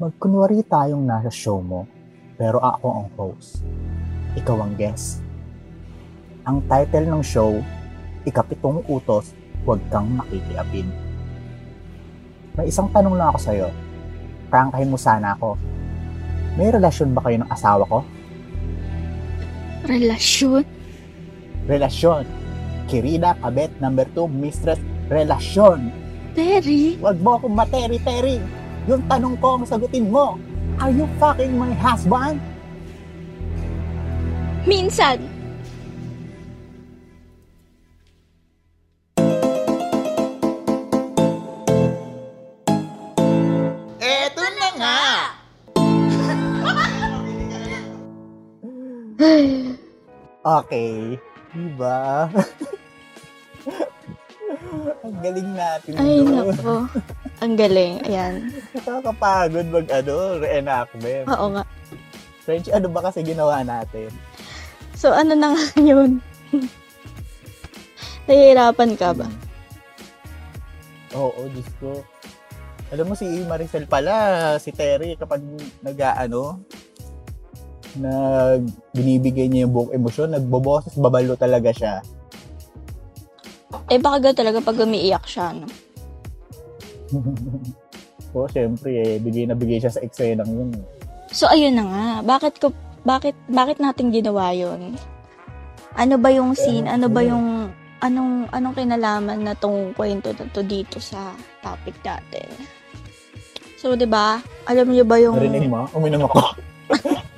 Magkunwari tayong nasa show mo, pero ako ang host. Ikaw ang guest. Ang title ng show, Ikapitong Utos, Huwag Kang Makikiapin. May isang tanong lang ako sa'yo. Prangkahin mo sana ako. May relasyon ba kayo ng asawa ko? Relasyon? Relasyon. Kirida, kabet, number 2, mistress, relasyon. Terry? Huwag mo akong materi-teri. Yung tanong ko ang sagutin mo. Are you fucking my husband? Minsan. Eto na nga! Okay. Diba? ang galing natin. Ay, nako. Ang galing. Ayan. Nakakapagod mag ano, reenactment. Oo nga. French, ano ba kasi ginawa natin? So, ano na nga yun? Nahihirapan ka ba? Oo, Diyos ko. Alam mo si Maricel pala, si Terry, kapag nag-ano, nag binibigay niya yung buong emosyon, nagboboses, babalo talaga siya. Eh, baka talaga pag umiiyak siya, no? so, syempre, eh, bigay na bigay siya sa eksena yun. eh. So, ayun na nga. Bakit ko, bakit, bakit natin ginawa yun? Ano ba yung scene? Ano ba yung, anong, anong kinalaman na tong kwento na to dito sa topic natin? So, di ba? Alam niyo ba yung... Narinig mo? Uminom ako.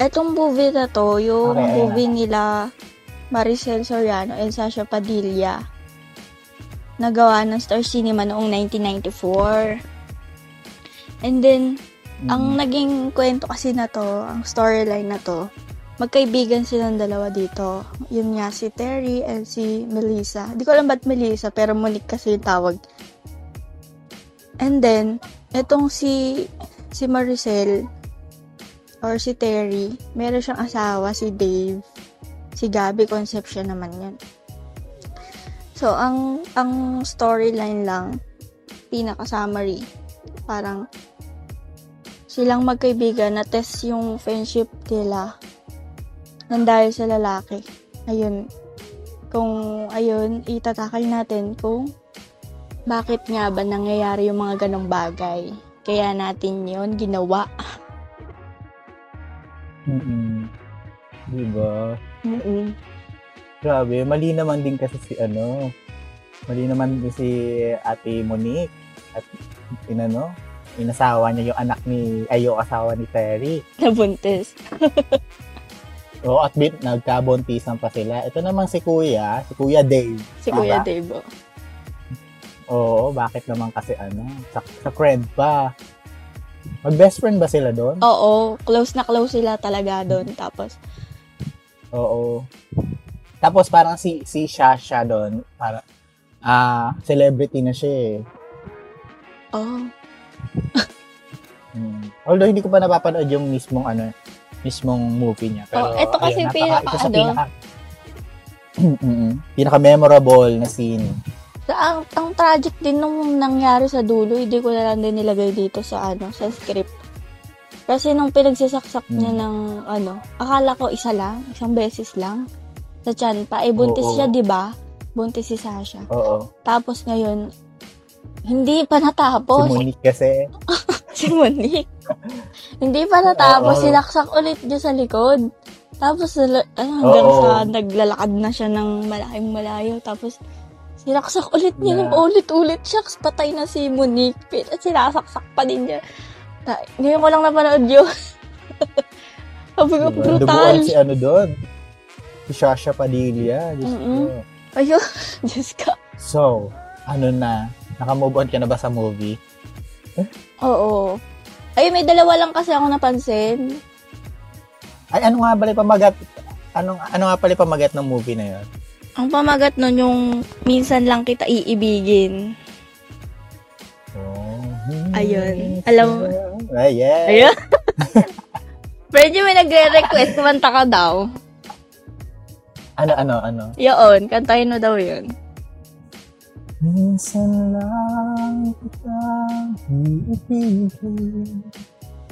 Etong movie na to, yung Okay, movie nila Maricel Soriano and Sasha Padilla. Nagawa ng Star Cinema noong 1994. And then, ang naging kwento kasi na to, ang storyline na to, magkaibigan silang dalawa dito. Yun nga, si Terry and si Melissa. Di ko alam ba't Melissa, pero Monique kasi yung tawag. And then, etong si, si Maricel, or si Terry, meron siyang asawa, si Dave. Si Gabby Concepcion naman yan. So, ang, ang storyline lang, pinaka-summary, parang, silang magkaibigan na test yung friendship nila nang dahil sa lalaki. Ayun. Kung, ayun, itatakal natin kung bakit nga ba nangyayari yung mga ganong bagay. Kaya natin yon ginawa. Mm-mm. Diba? Mm-mm. Grabe, mali naman din kasi si ano, mali naman din si Ate Monique at inano, inasawa niya yung anak ni, ay yung asawa ni Terry. Nabuntis. Oo, at bit, nagkabuntisan pa sila. Ito naman si Kuya, si Kuya Dave. Si Diba? Kuya Dave. oh. Oo, bakit naman kasi ano, sa, sa friend pa. Mag-best friend ba sila doon? Oo, close na close sila talaga doon. Tapos, Oo. Tapos parang si si Shasha doon, para ah celebrity na siya eh. oh, Hmm. Although hindi ko pa napapanood yung mismong ano, mismong movie niya. Pero Oh, eto kasi ayun, pinaka- ito sa ano? pinaka Mm-mm. pinaka memorable na scene. ang, ang tragic din nung nangyari sa dulo, hindi ko na lang din nilagay dito sa ano, sa script. Kasi nung pinagsasaksak niya Hmm. ng ano, akala ko isa lang, isang beses lang. Sa tiyan pa, eh buntis Oo. siya, di ba? Buntis si Sasha. Oo. Tapos ngayon, hindi pa Si natapos. Monique kasi. si Monique. Hindi pa natapos, Oo. sinaksak ulit niya sa likod. Tapos, ano, hanggang Oo. sa naglalakad na siya ng malayong malayo. Tapos, sinaksak ulit niya ng ulit-ulit. Shucks, patay na si Monique. Pero sinasaksak pa din niya. Ta- ngayon ko lang napanood yun. Sabi ko, Diba? brutal. Duguan si ano doon. Si Shasha Padilla. Diyos Mm-mm. ko. Ayun, Diyos ka. So, ano na? Naka-move on ka na ba sa movie? Oo. Ay, may dalawa lang kasi ako napansin. Ay, ano nga pala pamagat? Anong, ano nga pala pamagat ng movie na yun? Ang pamagat nun yung minsan lang kita iibigin. Oh. Ayun. Alam mo- Ay, yeah. Ayun. Medyo may nagre-request, kumanta ka daw. Ano, ano, ano? Yun, kantahin mo daw yun. Minsan lang kitang iibigin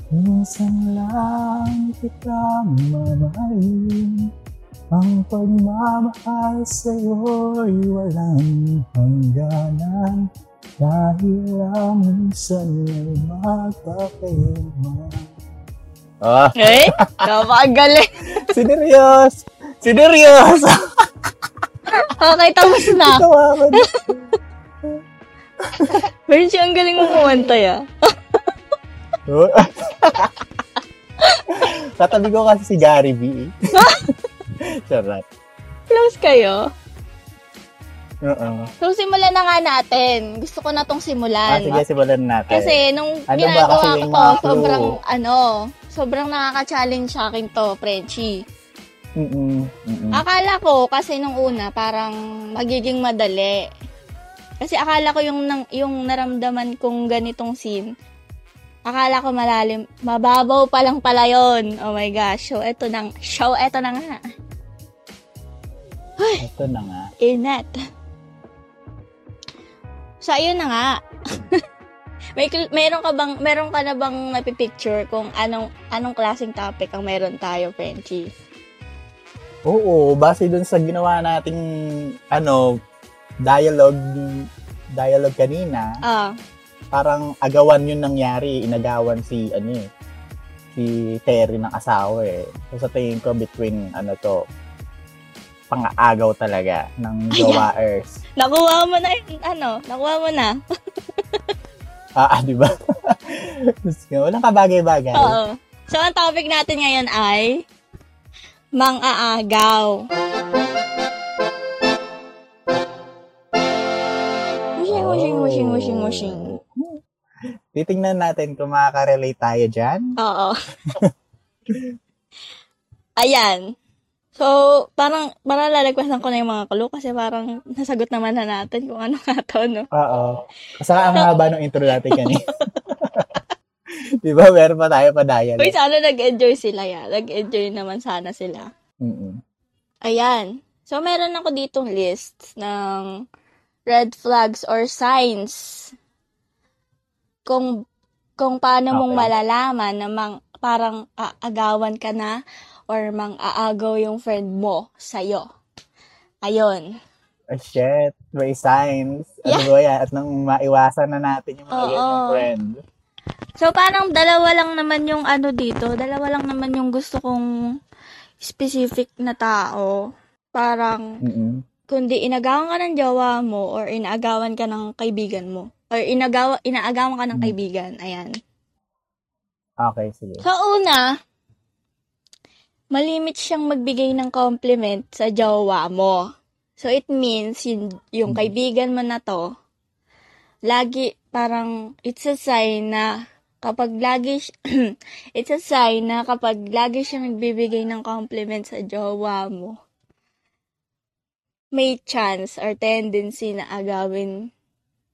Minsan lang kita mamahalin Ang pagmamahal sa'yo'y walang hangganan Dahil lang minsan ay magpapirma Ah, Eh? Napakagaling. sineryos! Sineryos! Okay, tapos na. Tawa ko na. Benji, ang galing mo kumanta ya. Katabi ko kasi si Gary V. Charot. Close kayo. Oo. So, simulan na nga natin. Gusto ko na tong Ah, simulan. sige, simulan natin. Kasi nung Ano ginagawa ko to, sobrang, ano, sobrang nakaka-challenge sa akin to, Frenchie. Mm-mm. Mm-mm. Akala ko, kasi nung una, parang magiging madali. Kasi akala ko yung, nang, yung naramdaman kong ganitong scene, akala ko malalim, mababaw pa lang pala yun. Oh my gosh. So, eto na, show, eto na nga. Ito na nga. Inat. So, ayun na nga. May, meron ka bang, meron ka na bang napipicture kung anong, anong klaseng topic ang meron tayo, Frenchie? Oo, base dun sa ginawa nating ano, dialogue dialogue kanina, Ah, parang agawan yun nangyari, inagawan si ano eh, si Terry ng asawa eh. So sa tingin ko between ano to, pang-aagaw talaga ng jowaers. nakuha mo na yun, ano, nakuha mo na. Ah, ah, di ba? Ko, Walang kabagay-bagay. Oo. So, ang topic natin ngayon ay mang-aagaw. Mushing, mushing, mushing, mushing, mushing. Titingnan natin kung makaka-relate tayo dyan. Oo. Ayan. So, parang, parang lalagpasan ko na yung mga clue kasi parang nasagot naman na natin kung ano nga to, no? Oo. Kasi ang haba ng intro natin kanina. di ba? Meron pa tayo pa dialogue. Uy, sana nag-enjoy sila ya. Nag-enjoy naman sana sila. Mm-mm. Ayan. So, meron ako ditong list ng red flags or signs kung kung paano mong Okay. malalaman na mang, parang aagawan ka na or mang-aagaw yung friend mo sa'yo. Ayun. Oh, shit. May signs. Ano ba yan? At nang maiwasan na natin yung mga Oo. ganyang friend. So, parang dalawa lang naman yung ano dito. Dalawa lang naman yung gusto kong specific na tao. Parang, Mm-mm. kundi inagawan ka ng jowa mo or inaagawan ka ng kaibigan mo. Or inagawa, inaagawan ka ng Hmm. kaibigan. Ayan. Okay, sige. Sa una, malimit siyang magbigay ng compliment sa jowa mo. So, it means, yung, yung Hmm. kaibigan mo na to, lagi, parang, it's a sign na, kapag lagi, it's a sign na kapag lagi siyang nagbibigay ng compliment sa jowa mo, may chance or tendency na agawin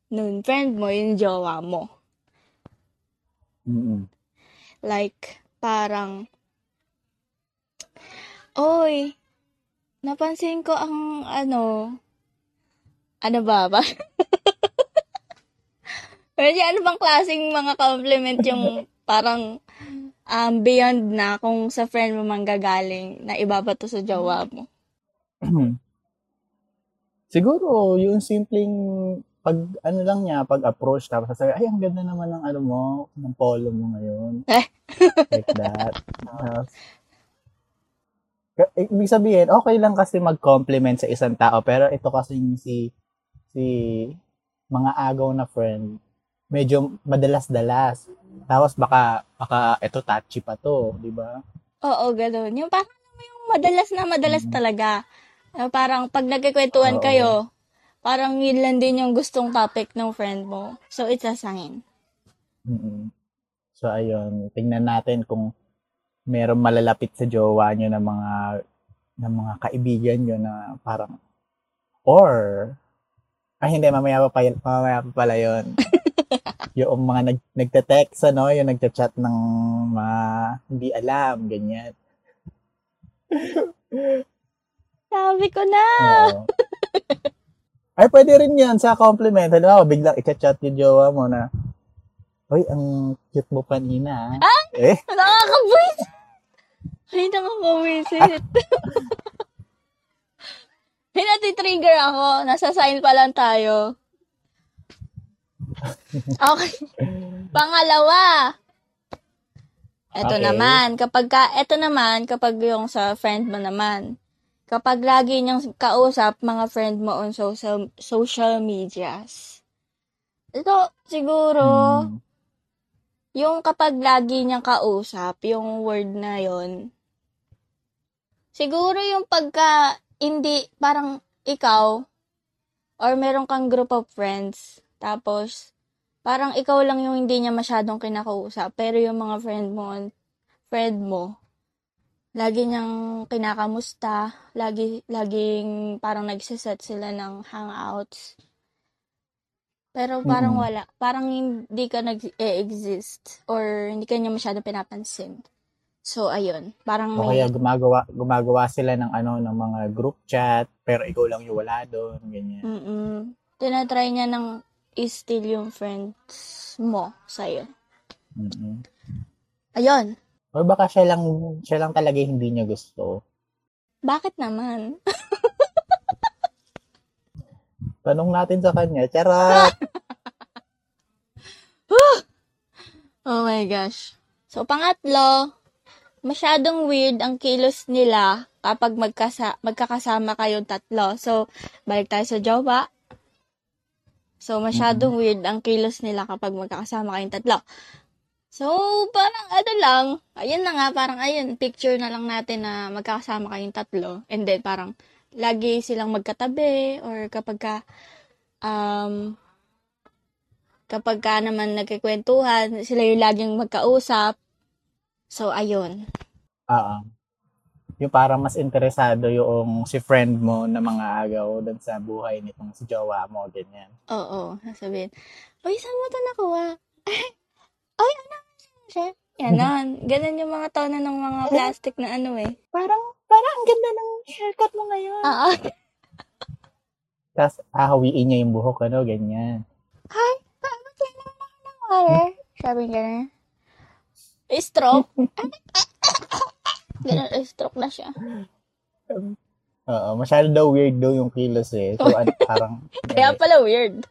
nun friend mo yung jowa mo. Mm-mm. Like, parang, Oy, napansin ko ang, ano, ano ba ba? Medyo ano bang klaseng mga compliment yung parang um, beyond na kung sa friend mo manggagaling na ibabato sa jowa mo. Siguro, yung simpleng pag ano lang niya, pag approach tapos sasabi, ay, ang ganda naman ng ano mo, ng polo mo ngayon. Eh? like that. Tapos, Ka- Ibig sabihin, okay lang kasi mag-compliment sa isang tao, pero ito kasi si, si mga agaw na friend, medyo madalas-dalas. Tapos baka, baka ito touchy pa to, di ba? Oo, gano'n. Yung parang yung madalas na madalas Mhm. talaga. Parang pag nagkikwentuhan Oo. kayo, parang yun lang din yung gustong topic ng friend mo. So, it's a sign. mm So, ayun, tingnan natin kung meron malalapit sa jowa nyo ng mga ng mga kaibigan nyo na parang or ay hindi mamaya pa pa- mamaya pa pala yon yung mga nag nagte-text ano yung nagte-chat ng mga hindi alam ganyan Sabi ko na! Oo. Ay, pwede rin yan sa compliment. Halimbawa, biglang i-chat yung jowa mo na, Uy, ang cute mo kanina. Ah? Eh, Nakakabwisit! Ay, nakakabwisit. Ay, natitrigger ako. Nasa sign pa lang tayo. Okay. Pangalawa. Ito Okay. naman, kapag ka, ito naman, kapag yung sa friend mo naman, kapag lagi niyang kausap mga friend mo on social, social medias. Ito, siguro, hmm, yung kapag lagi niyang kausap, yung word na yon siguro yung pagka, hindi, parang ikaw, or meron kang group of friends, tapos, parang ikaw lang yung hindi niya masyadong kinakausap, pero yung mga friend mo, friend mo, lagi niyang kinakamusta, lagi, laging parang nagsiset sila ng hangouts. Pero parang Mm-mm. wala. Parang hindi ka nag-exist or hindi ka niya masyadong pinapansin. So, ayun. Parang o may... kaya gumagawa, gumagawa sila ng ano, ng mga group chat, pero ikaw lang yung wala doon, ganyan. Mm-mm. Tinatry niya ng i-steal yung friends mo sa'yo. Mm-mm. Ayun. O baka siya lang, siya lang talaga hindi niya gusto. Bakit naman? Tanong natin sa kanya, charot! Oh my gosh. So, pangatlo, masyadong weird ang kilos nila kapag magkasa magkakasama kayong tatlo. So, balik tayo sa jowa. So, masyadong weird ang kilos nila kapag magkakasama kayong tatlo. So, parang ano lang, ayun na nga, parang ayun, picture na lang natin na magkakasama kayong tatlo. And then, parang, lagi silang magkatabi, or kapag ka, um, kapag ka naman nagkikwentuhan, sila yung laging magkausap. So, ayun. Oo. Yung parang mas interesado yung si friend mo na mga agaw doon sa buhay nitong si jowa mo, ganyan. Oo, sasabihin, Uy, saan mo ito nakuha? Ay, ano? Siya? Ganon. Ganon yung mga tono ng mga plastic na ano eh. Parang, parang ang ganda ng haircut mo ngayon. Oo. Tapos, hahawiin niya yung buhok, ano, ganyan. Hi, paano kayo naman ng water? Sabi nga Stroke? Ganon, stroke na siya. Oo, masyado daw weird daw yung kilos eh. So, ano, parang, Kaya pala weird.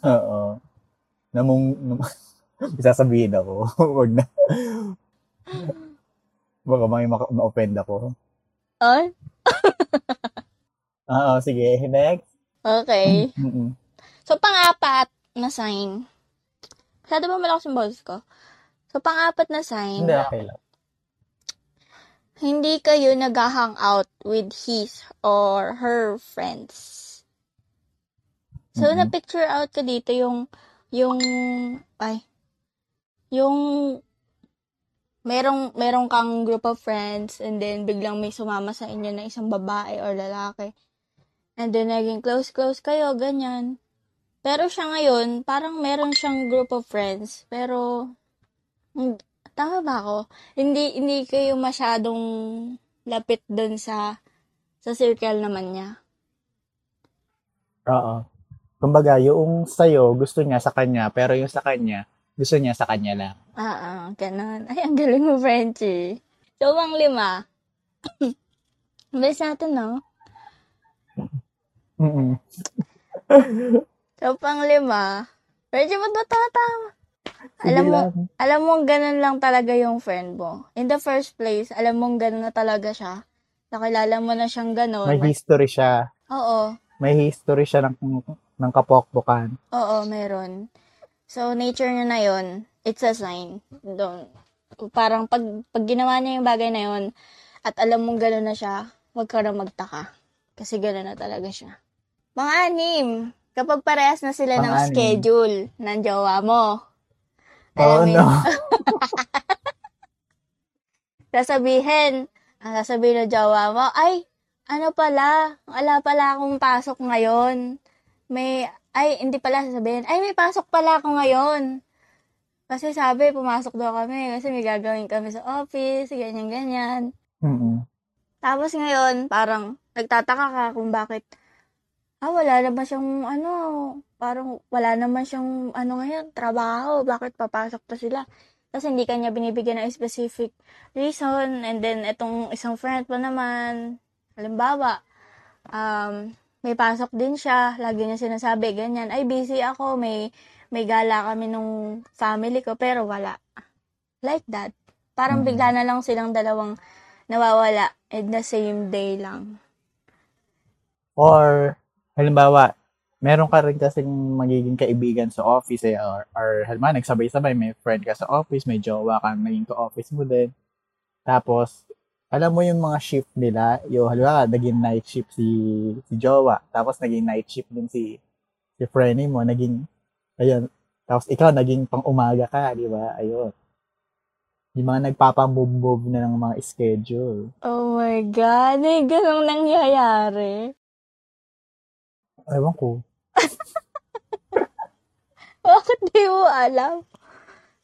oo. Namung, nam- sasabihin ako. Huwag na. Baka may maka- ma-offend ako. Ay? Oo, sige. Next. Okay. So, pang-apat na sign. Masyado ba malakas yung boses ko? So, pang-apat na sign. Hindi, okay lang. Hindi kayo nag-hang out with his or her friends. So, Mhm. na-picture out ka dito yung, yung, ay, yung, merong, merong kang group of friends and then biglang may sumama sa inyo na isang babae or lalaki. And then, naging close-close kayo, ganyan. Pero siya ngayon, parang meron siyang group of friends, pero, tama ba ako? Hindi, hindi kayo masyadong lapit dun sa, sa circle naman niya. Oo. Kumbaga, yung sa'yo, gusto niya sa kanya, pero yung sa kanya, gusto niya sa kanya lang. Ah, ah, ganun. Ay, ang galing mo, Frenchie. So, pang lima. Bilis natin, no? Mm-mm. So, pang lima. Frenchie, ba't ba tama? Alam mo, lang. alam mo, ganun lang talaga yung friend mo. In the first place, alam mo, ganun na talaga siya. Nakilala mo na siyang ganun. May history siya. Oo. May history siya ng, ng kapokpokan. Oo, meron. So, nature niya na yon it's a sign. Don't, parang pag, pag ginawa niya yung bagay na yon at alam mong gano'n na siya, huwag ka na magtaka. Kasi gano'n na talaga siya. Pang-anim, kapag parehas na sila ng Pang-anim. schedule ng jowa mo. Oh, no. sasabihin, ang sasabihin ng jowa mo, ay, ano pala, wala pala akong pasok ngayon. May, ay, hindi pala sasabihin, ay, may pasok pala ako ngayon. Kasi sabi, pumasok daw kami kasi may gagawin kami sa office, ganyan-ganyan. Mm-mm. Tapos ngayon, parang nagtataka ka kung bakit ah, wala naman siyang, ano, parang wala naman siyang, ano ngayon, trabaho, bakit papasok pa sila? Tapos hindi kanya binibigyan ng specific reason, and then itong isang friend pa naman, halimbawa, um, may pasok din siya, lagi niya sinasabi, ganyan, ay busy ako, may, may gala kami nung family ko, pero wala. Like that. Parang Mm. bigla na lang silang dalawang nawawala in the same day lang. Or, halimbawa, meron ka rin kasing magiging kaibigan sa office eh, or, or halimbawa, nagsabay-sabay, may friend ka sa office, may jowa ka, naging ka-office mo din. Tapos, alam mo yung mga shift nila, yung halimbawa, naging night shift si, si jowa, tapos naging night shift din si, si friend mo, naging, ayun, tapos ikaw, naging pang umaga ka, di ba? Ayun. Yung mga nagpapamove-move na ng mga schedule. Oh my God, may ganong nangyayari. Ewan ko. Bakit di mo alam?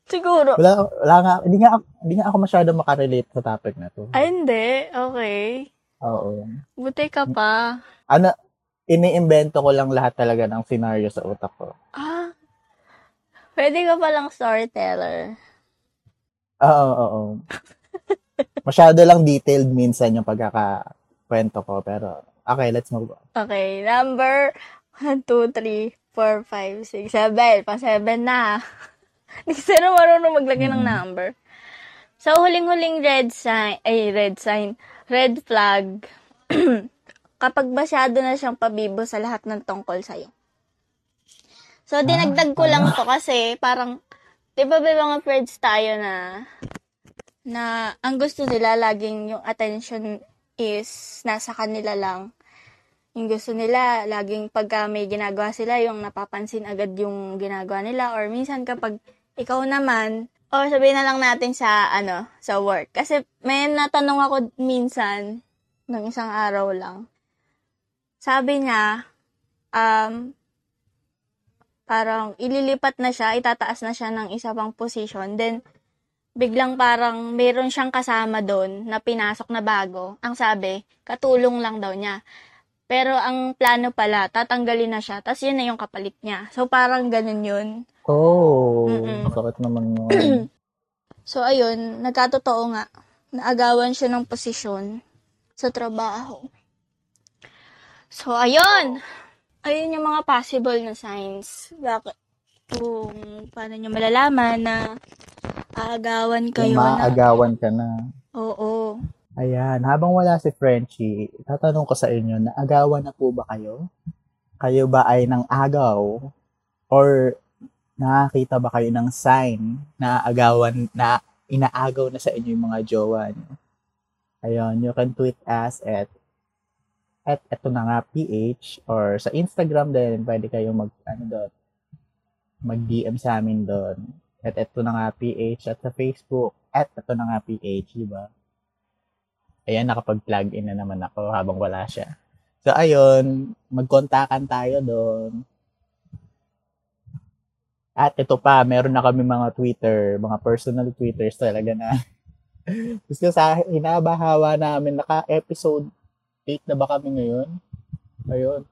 Siguro. Wala, wala nga, hindi nga, hindi nga ako masyado makarelate sa topic na to. Ay, hindi. Okay. Oo. Buti ka pa. Ano, iniimbento ko lang lahat talaga ng scenario sa utak ko. Ah. Pwede ka palang storyteller. Oo, oo. Masyado lang detailed minsan yung pagkakakwento ko, pero okay, let's move on. Okay, number 1, 2, 3, 4, 5, 6, 7. Pa 7 na. Hindi kasi na marunong maglagay ng Mm. number. So, huling-huling red sign, ay, red sign, red flag, kapag masyado na siyang pabibo sa lahat ng tungkol sa'yo. So, dinagdag ko lang to kasi parang, di ba may mga friends tayo na, na ang gusto nila laging yung attention is nasa kanila lang. Yung gusto nila, laging pagka may ginagawa sila, yung napapansin agad yung ginagawa nila. Or minsan kapag ikaw naman, or sabihin na lang natin sa, ano, sa work. Kasi may natanong ako minsan, ng isang araw lang. Sabi niya, um, parang ililipat na siya, itataas na siya ng isa pang position. Then, biglang parang meron siyang kasama doon na pinasok na bago. Ang sabi, katulong lang daw niya. Pero ang plano pala, tatanggalin na siya, tapos yun na yung kapalit niya. So, parang ganun yun. Oh, Mm-mm. naman yun? So, ayun, nagkatotoo nga. Naagawan siya ng posisyon sa trabaho. So, ayun. Ayun yung mga possible na signs. Bakit? Kung paano nyo malalaman na aagawan Yung kayo na. maagawan ka na. Oo. Ayan, habang wala si Frenchie, tatanong ko sa inyo, naagawan na po ba kayo? Kayo ba ay nang agaw? Or nakakita ba kayo ng sign na agawan, na inaagaw na sa inyo yung mga jowa nyo? Ayun, you can tweet us at at eto na nga PH or sa Instagram din pwede kayong mag ano doon mag DM sa amin doon at eto na nga PH at sa Facebook at eto na nga PH di ba Ayan, nakapag-plug in na naman ako habang wala siya. So, ayun, magkontakan tayo doon. At ito pa, meron na kami mga Twitter, mga personal Twitters talaga na. Gusto sa hinabahawa namin, naka-episode 8 na ba kami ngayon? Ayun.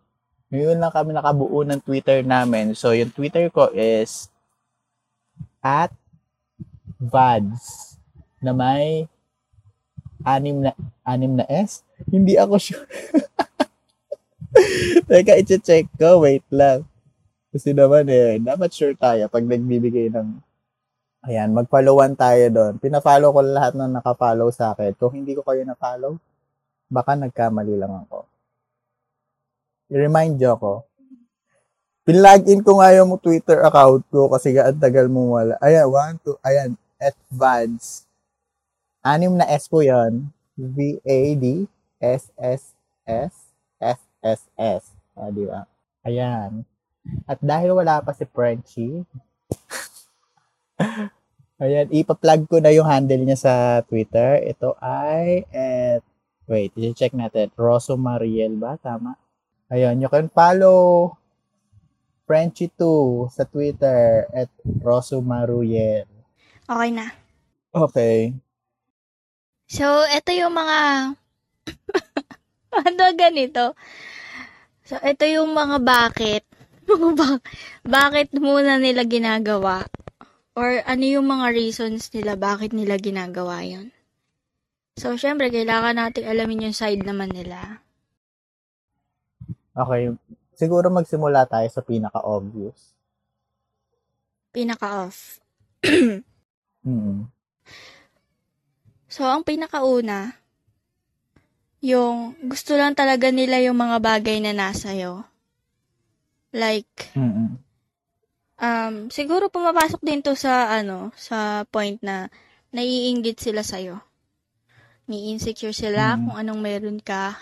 Ngayon lang kami nakabuo ng Twitter namin. So, yung Twitter ko is at VADS na may anim na anim na S? Hindi ako sure. Teka, i-check ko. Wait lang. Kasi naman eh, dapat sure tayo pag nagbibigay ng Ayan, mag-followan tayo doon. Pina-follow ko lahat ng naka-follow sa akin. Kung hindi ko kayo na-follow, baka nagkamali lang ako. I-remind ako. Pinlog-in ko nga yung Twitter account ko kasi nga ang tagal mo wala. Ayan, one, two, ayan, advance. Anim na S po yun. V-A-D S-S-S F-S-S. Ah, di ba? Ayan. At dahil wala pa si Frenchie, ayan, ipa-plug ko na yung handle niya sa Twitter. Ito ay, at, wait, i-check natin. Rosso Mariel ba? Tama? Ayun, you can follow Frenchie2 sa Twitter at Rosso Mariel. Okay na. Okay. So, ito yung mga... ano ganito? So, ito yung mga bakit. Bakit muna nila ginagawa? Or ano yung mga reasons nila bakit nila ginagawa yon So, syempre, kailangan natin alamin yung side naman nila. Okay. Siguro magsimula tayo sa pinaka-obvious. Pinaka-off. Mm. So, ang pinakauna, yung gusto lang talaga nila yung mga bagay na nasa Like, um, siguro pumapasok din to sa, ano, sa point na naiinggit sila sa'yo. Ni-insecure sila Mm. kung anong meron ka.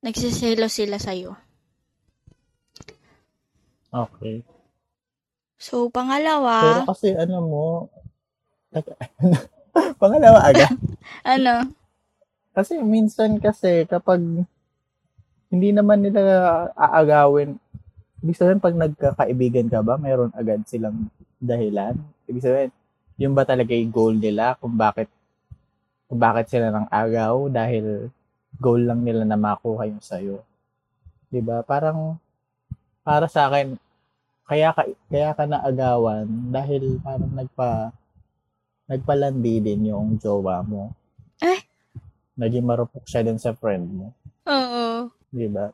Nagsiselo sila sa'yo. Okay. So, Pero pangalawa, kasi ano mo, pangalawa agad. ano, Kasi minsan kasi kapag hindi naman nila aagawin, ibig sabihin pag nagkakaibigan ka ba, mayroon agad silang dahilan. Ibig sabihin, yung ba talaga yung goal nila kung bakit kung bakit sila nang agaw dahil goal lang nila na makuha yung sayo. 'Di ba? Parang para sa akin kaya ka kaya ka naagawan dahil parang nagpa nagpalandi din yung jowa mo. Eh? Naging marupok siya din sa friend mo. oo, Di ba?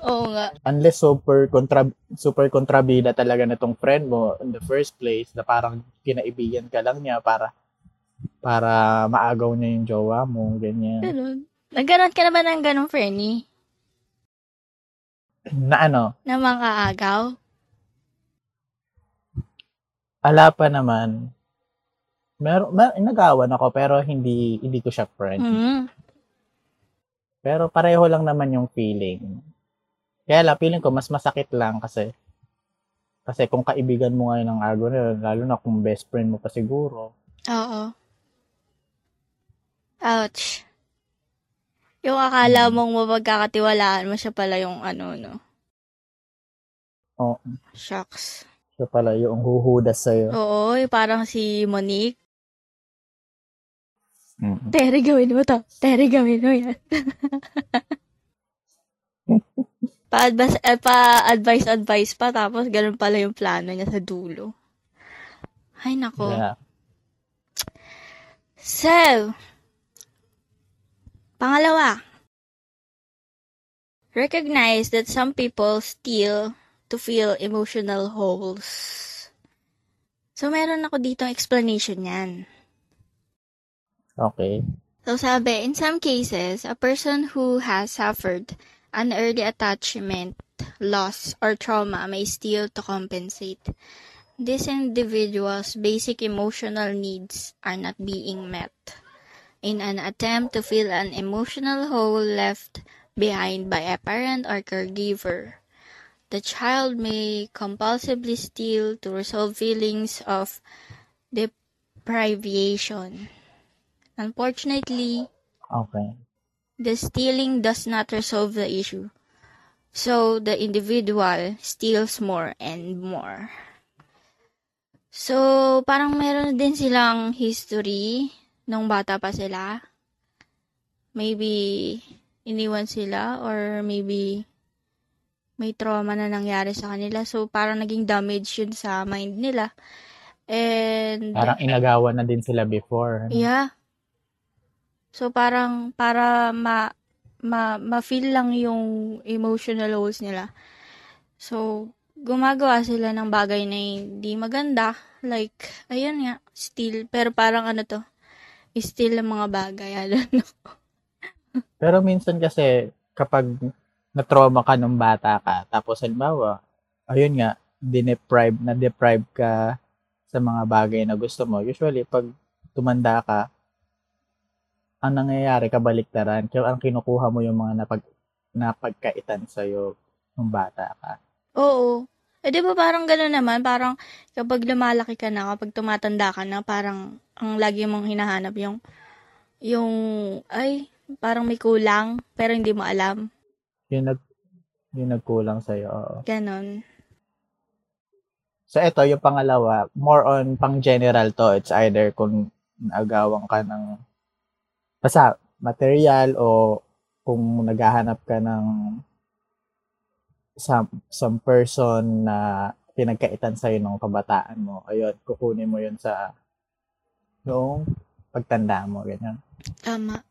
oo nga. Unless super kontra super kontrabida talaga na tong friend mo in the first place na parang kinaibigan ka lang niya para para maagaw niya yung jowa mo, ganyan. Ganun. Nagkaroon ka na ba ng ganong Fernie? Na ano, Na mga agaw? ala pa naman. Mer, mer nagawan ako pero hindi hindi ko siya friend. Mm. Pero pareho lang naman yung feeling. Kaya lang, feeling ko mas masakit lang kasi kasi kung kaibigan mo ngayon ng agaw na lalo na kung best friend mo pa siguro, Oo. Ouch. Yung akala mong mapagkakatiwalaan mo siya pala yung ano, no? Oo. Shucks. siya pala yung huhudas sa'yo. Oo, parang si Monique. Mm. Tere, gawin mo to. Tere, gawin mo yan. pa-advise, eh, pa-advise, advice pa, tapos ganun pala yung plano niya sa dulo. Ay, nako. Yeah. So, pangalawa, recognize that some people steal to fill emotional holes. So, meron ako dito explanation yan. Okay. So, sabi, in some cases, a person who has suffered an early attachment, loss, or trauma may steal to compensate. This individual's basic emotional needs are not being met. In an attempt to fill an emotional hole left behind by a parent or caregiver, the child may compulsively steal to resolve feelings of deprivation. Unfortunately, Okay. the stealing does not resolve the issue. So the individual steals more and more. So, parang meron din silang history nung bata pa sila. Maybe iniwan sila or maybe may trauma na nangyari sa kanila. So, parang naging damage yun sa mind nila. And, Parang inagawan na din sila before. Yeah. So parang para ma ma ma-feel lang yung emotional holes nila. So gumagawa sila ng bagay na hindi maganda. Like, ayun nga, still. Pero parang ano to, still ng mga bagay. I don't. Pero minsan kasi kapag na-trauma ka nung bata ka, tapos halimbawa, ayun nga, dineprive, na-deprive ka sa mga bagay na gusto mo. Usually, pag tumanda ka, ang nangyayari, kabaliktaran. Kaya ang kinukuha mo yung mga napag, napagkaitan sa'yo nung bata ka. Oo. Eh, di ba parang gano'n naman? Parang kapag lumalaki ka na, kapag tumatanda ka na, parang ang lagi mong hinahanap yung, yung, ay, parang may kulang, pero hindi mo alam. Yung, nag, yung nagkulang sa'yo. Oo. Ganon. So, ito, yung pangalawa, more on pang general to. It's either kung naagawan ka ng basta material o kung naghahanap ka ng some, some person na pinagkaitan sa'yo nung kabataan mo, ayun, kukunin mo yun sa noong pagtanda mo, ganyan. Tama.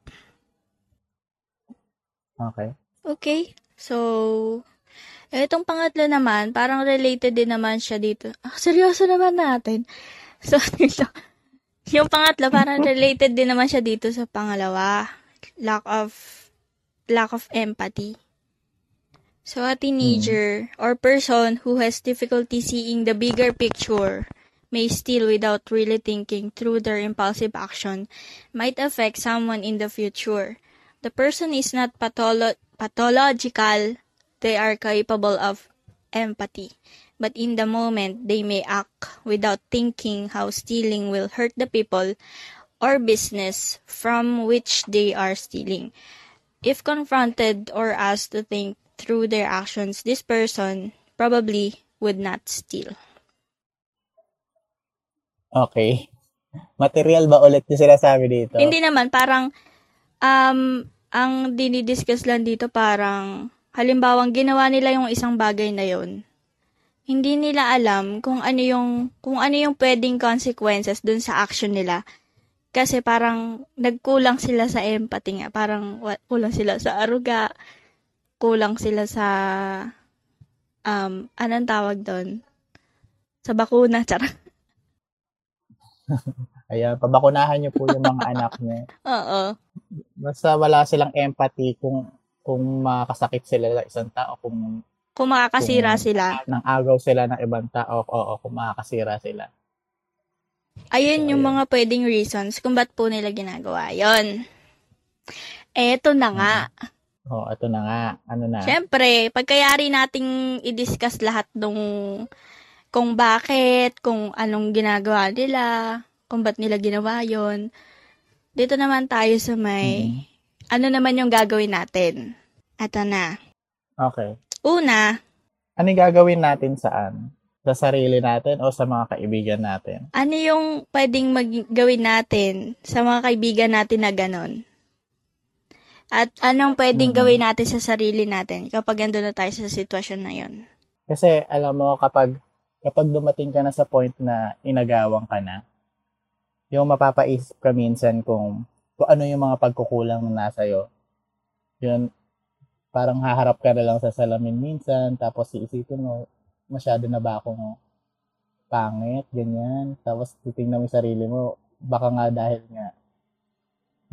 Okay. Okay. So, itong pangatlo naman, parang related din naman siya dito. Ah, seryoso naman natin. So, dito, yung pangatlo, parang related din naman siya dito sa pangalawa. Lack of, lack of empathy. So, a teenager or person who has difficulty seeing the bigger picture may steal without really thinking through their impulsive action might affect someone in the future. The person is not patholo- pathological, they are capable of empathy. But in the moment, they may act without thinking how stealing will hurt the people or business from which they are stealing. If confronted or asked to think through their actions, this person probably would not steal. Okay. Material ba ulit yung sinasabi dito? Hindi naman, parang, um, ang dinidiscuss lang dito parang, halimbawang ginawa nila yung isang bagay na yon hindi nila alam kung ano yung, kung ano yung pwedeng consequences dun sa action nila. Kasi parang nagkulang sila sa empathy nga. Parang kulang sila sa aruga. Kulang sila sa, um, anong tawag doon? Sa bakuna, tsara. Ayan, pabakunahan niyo po yung mga anak niyo. Oo. Basta wala silang empathy kung kung makakasakit sila sa isang tao, kung Kung makakasira Kung- sila. nang agaw sila ng ibang tao, oo, kung makakasira sila. Ayun yung Ayun. mga pwedeng reasons kung ba't po nila ginagawa yon. Eto na nga. Oh, ito na nga. Ano na? Siyempre, pagkayari nating i-discuss lahat nung kung bakit, kung anong ginagawa nila, kung ba't nila ginawa yon. Dito naman tayo sa may, Mhm. ano naman yung gagawin natin. Ito na. Okay. Una, Ano gagawin natin saan? Sa sarili natin o sa mga kaibigan natin? ano yung pwedeng mag- gawin natin sa mga kaibigan natin na ganon? At anong pwedeng Mhm. gawin natin sa sarili natin kapag ando na tayo sa sitwasyon na yon? Kasi alam mo kapag kapag dumating ka na sa point na inagawang ka na, yung mapapaisip ka minsan kung, kung ano yung mga pagkukulang na nasa iyo. Yun, parang haharap ka na lang sa salamin minsan, tapos iisipin mo, masyado na ba akong pangit, ganyan. Tapos titingnan mo yung sarili mo, baka nga dahil nga,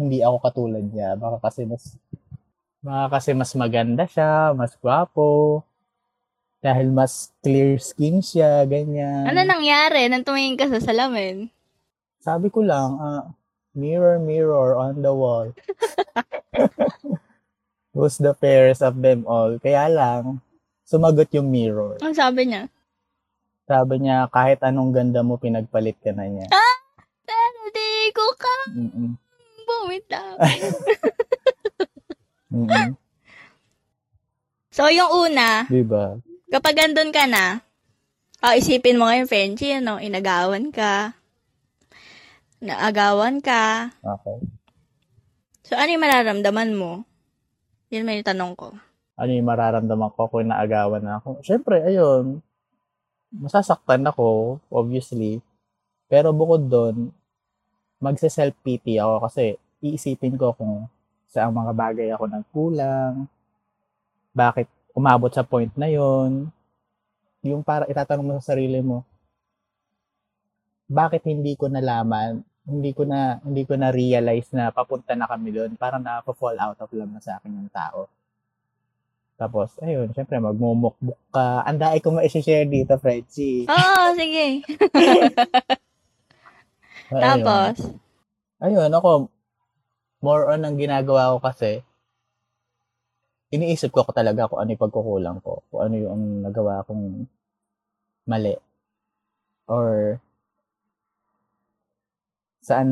hindi ako katulad niya. Baka kasi mas, baka kasi mas maganda siya, mas gwapo, dahil mas clear skin siya, ganyan. Ano nangyari nang tumingin ka sa salamin? Sabi ko lang, ah, mirror, mirror on the wall. Who's the fairest of them all? Kaya lang, sumagot yung mirror. Ang sabi niya? Sabi niya, kahit anong ganda mo, pinagpalit ka na niya. Pero di ko ka Mm-mm. bumitaw. So, yung una, Diba? kapag andun ka na, oh, isipin mo ngayon, Frenchie, ano, inagawan ka, naagawan ka, Okay. so ano yung mararamdaman mo? Yun may tanong ko. Ano yung mararamdaman ko kung naagawan na ako? Siyempre, ayun, masasaktan ako, obviously. Pero bukod doon, magse-self-pity ako kasi iisipin ko kung sa mga bagay ako nagkulang, bakit umabot sa point na yon yung para itatanong mo sa sarili mo, bakit hindi ko nalaman, hindi ko na hindi ko na realize na papunta na kami doon, parang na-fall out of love na sa akin yung tao. Tapos, ayun, syempre, magmumukbuk ka. Ang ko ma-share dito, Fredzy. Oo, sige. Ayun. Tapos, Ayun, ako, more on ang ginagawa ko kasi, iniisip ko ko talaga kung ano yung pagkukulang ko, kung ano yung nagawa kong mali. Or, saan,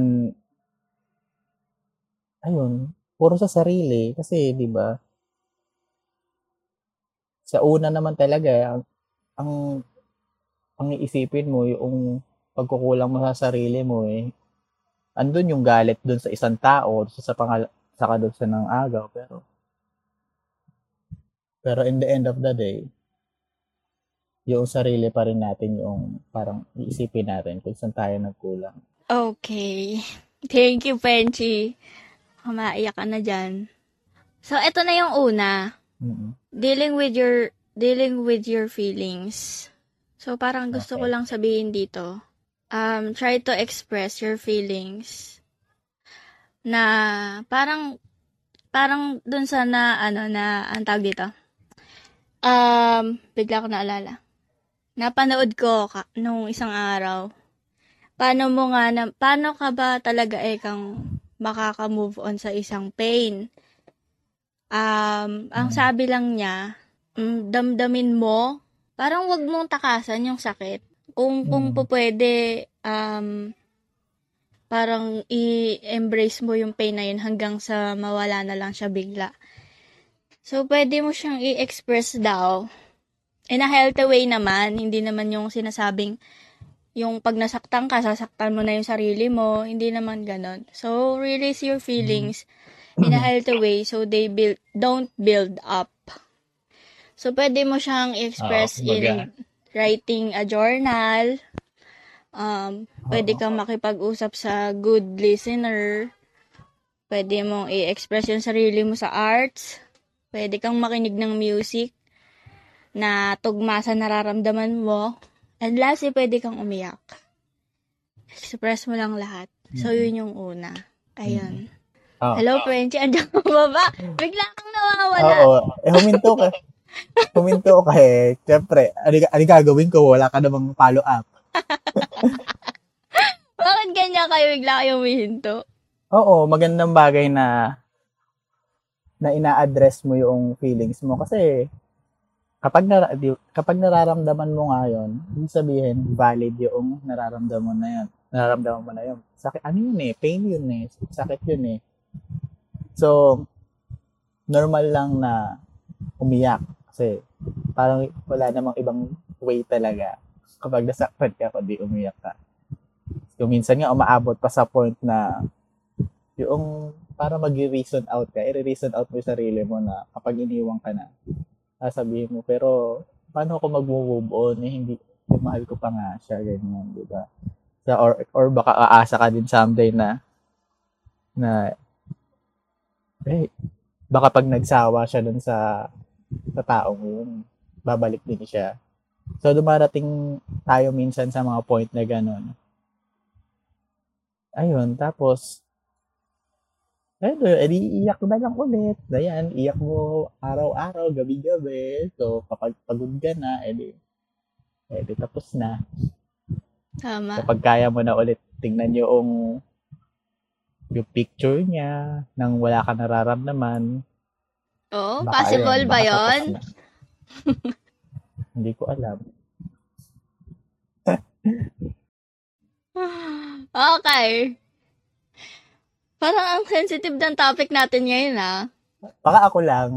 ayun, puro sa sarili. Kasi, di ba, sa una naman talaga, ang, ang, ang iisipin mo, yung pagkukulang mo sa sarili mo eh, andun yung galit dun sa isang tao, sa, sa pangal saka dun sa nang agaw, pero Pero in the end of the day, yung sarili pa rin natin yung parang iisipin natin kung saan tayo nagkulang. Okay. Thank you, Penchi. Kumaiyak ka na dyan. So, ito na yung una. Mm-mm. Dealing with your, dealing with your feelings. So, parang gusto ko Okay. lang sabihin dito. Um, try to express your feelings. Na, parang, parang dun sa na, ano, na, ang tawag dito. Um, bigla ko naalala. Napanood ko ka, nung isang araw. Paano mo nga na, paano ka ba talaga eh kang makaka-move on sa isang pain? Um, ang Mm. sabi lang niya, mm, damdamin mo, parang wag mong takasan yung sakit. Kung, kung Mm. po pwede, um, parang i-embrace mo yung pain na yun hanggang sa mawala na lang siya bigla. So, pwede mo siyang i-express daw. In a healthy way naman, hindi naman yung sinasabing yung pag nasaktan ka, sasaktan mo na yung sarili mo, hindi naman ganon. So, release your feelings in a healthy way so they build, don't build up. So, pwede mo siyang Oo, kumbaga. in writing a journal. Um, pwede kang makipag-usap sa good listener. Pwede mong i-express yung sarili mo sa arts. Pwede kang makinig ng music na tugma sa nararamdaman mo. And lastly, pwede kang umiyak. Express mo lang lahat. So, Mm. yun yung una. Ayun. Oo. Hello, Frenchie. Andiyan ka ba ba? Bigla kang nawawala. Oo. Eh, huminto ka. huminto ka eh. Siyempre, ano, ano gagawin ko? Wala ka namang follow-up. Bakit ganyan kayo bigla kayo humihinto? Oo, magandang bagay na na ina-address mo yung feelings mo kasi kapag di- kapag nararamdaman mo nga yun, ibig sabihin valid yung nararamdaman na yun. Nararamdaman mo na yun. Sakit, ano yun eh? Pain yun eh. Sakit yun eh. So, normal lang na umiyak kasi parang wala namang ibang way talaga kapag nasaktan ka kundi umiyak ka. So, minsan nga umaabot pa sa point na yung para mag-reason out ka, i-reason out mo yung sarili mo na kapag iniwang ka na, sasabihin mo, pero paano ako mag-move on? Eh, hindi, hindi mahal ko pa nga siya, ganyan, di ba? So, or, or baka aasa ka din someday na, na, eh, baka pag nagsawa siya dun sa, sa taong yun, babalik din siya. So, dumarating tayo minsan sa mga point na ganun. Ayun, tapos, ayun, edi iyak na lang ulit. Ayan, iyak mo araw-araw, gabi-gabi. So, kapag pagod ka na, edi, edi tapos na. Tama. Kapag kaya mo na ulit, tingnan yung yung picture niya nang wala ka nararamdaman. Oo, Baka possible ayun, ba yon? Hindi ko alam. Okay. Parang ang sensitive ng topic natin ngayon, ah. Baka ako lang.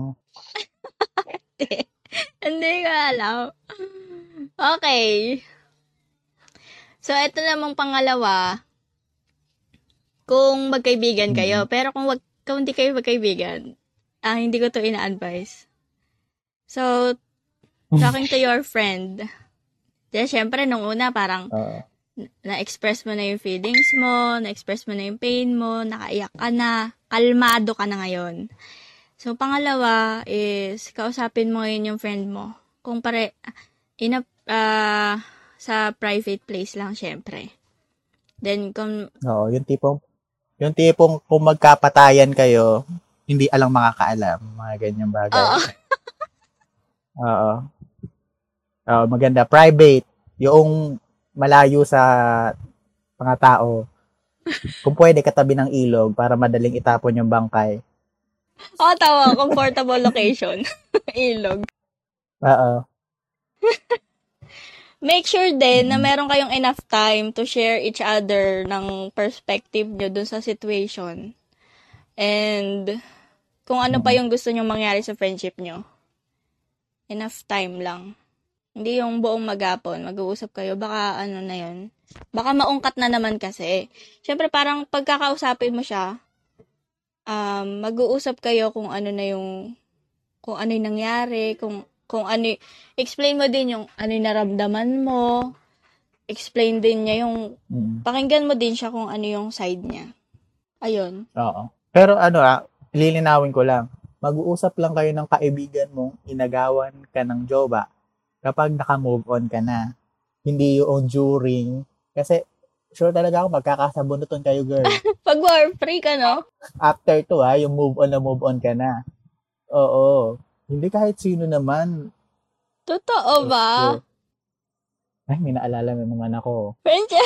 Hindi ko alam. Okay. So, ito namang pangalawa. Kung magkaibigan kayo, pero kung, wag, kung hindi kayo magkaibigan, ah, hindi ko to ina-advise. So, talking to your friend. Then, syempre, nung una, parang Oo. Na-express mo na yung feelings mo, na-express mo na yung pain mo, nakaiyak ka na, kalmado ka na ngayon. So, pangalawa is, kausapin mo ngayon yung friend mo. Kung pare, in a, ah, sa private place lang, syempre. Then, kung, Oo, yung tipong yung tipong kung magkapatayan kayo, hindi alang makakaalam, mga ganyang bagay. oo, Oo. Oo, maganda. Private. Yung malayo sa mga tao. Kung pwede, katabi ng ilog para madaling itapon yung bangkay. oh, tawa, comfortable location. Ilog. Oo. Make sure din na Mm. meron kayong enough time to share each other ng perspective nyo dun sa situation. And kung ano pa yung gusto nyo mangyari sa friendship nyo. Enough time lang. Hindi yung buong magapon, mag-uusap kayo, baka ano na yun. Baka maungkat na naman kasi. Siyempre parang pagkakausapin mo siya, um, mag-uusap kayo kung ano na yung kung ano yung nangyari, kung kung ano, explain mo din yung ano yung naramdaman mo. Explain din niya yung, Mm. pakinggan mo din siya kung ano yung side niya. Ayun. Oo. Pero ano ah, lilinawin ko lang. Mag-uusap lang kayo ng kaibigan mong inagawan ka ng jowa kapag naka-move on ka na. Hindi yung during. Kasi sure talaga ako magkakasabunutan kayo, girl. Pag war free ka, no? After to ha, yung move on na move on ka na. Oo. Hindi kahit sino naman. Totoo ba? Ay, may naalala na naman ako. French.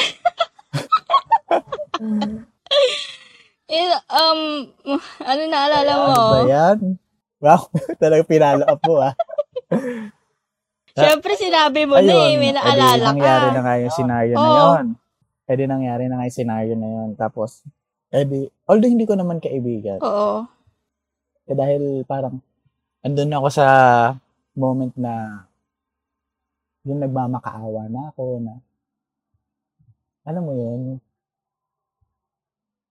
Eh, um, ano naalala mo? Ano ba yan? Wow, talaga pinalo up mo ah. Siyempre, sinabi mo na eh, may naalala edi, ka. nangyari na nga yung scenario na Oo. yun. Eh di nangyari na nga yung scenario na yun. Tapos, eh di, although hindi ko naman kaibigan, Oo. eh dahil parang, andun ako sa moment na, yung nagmamakaawa na ako na, alam mo yun,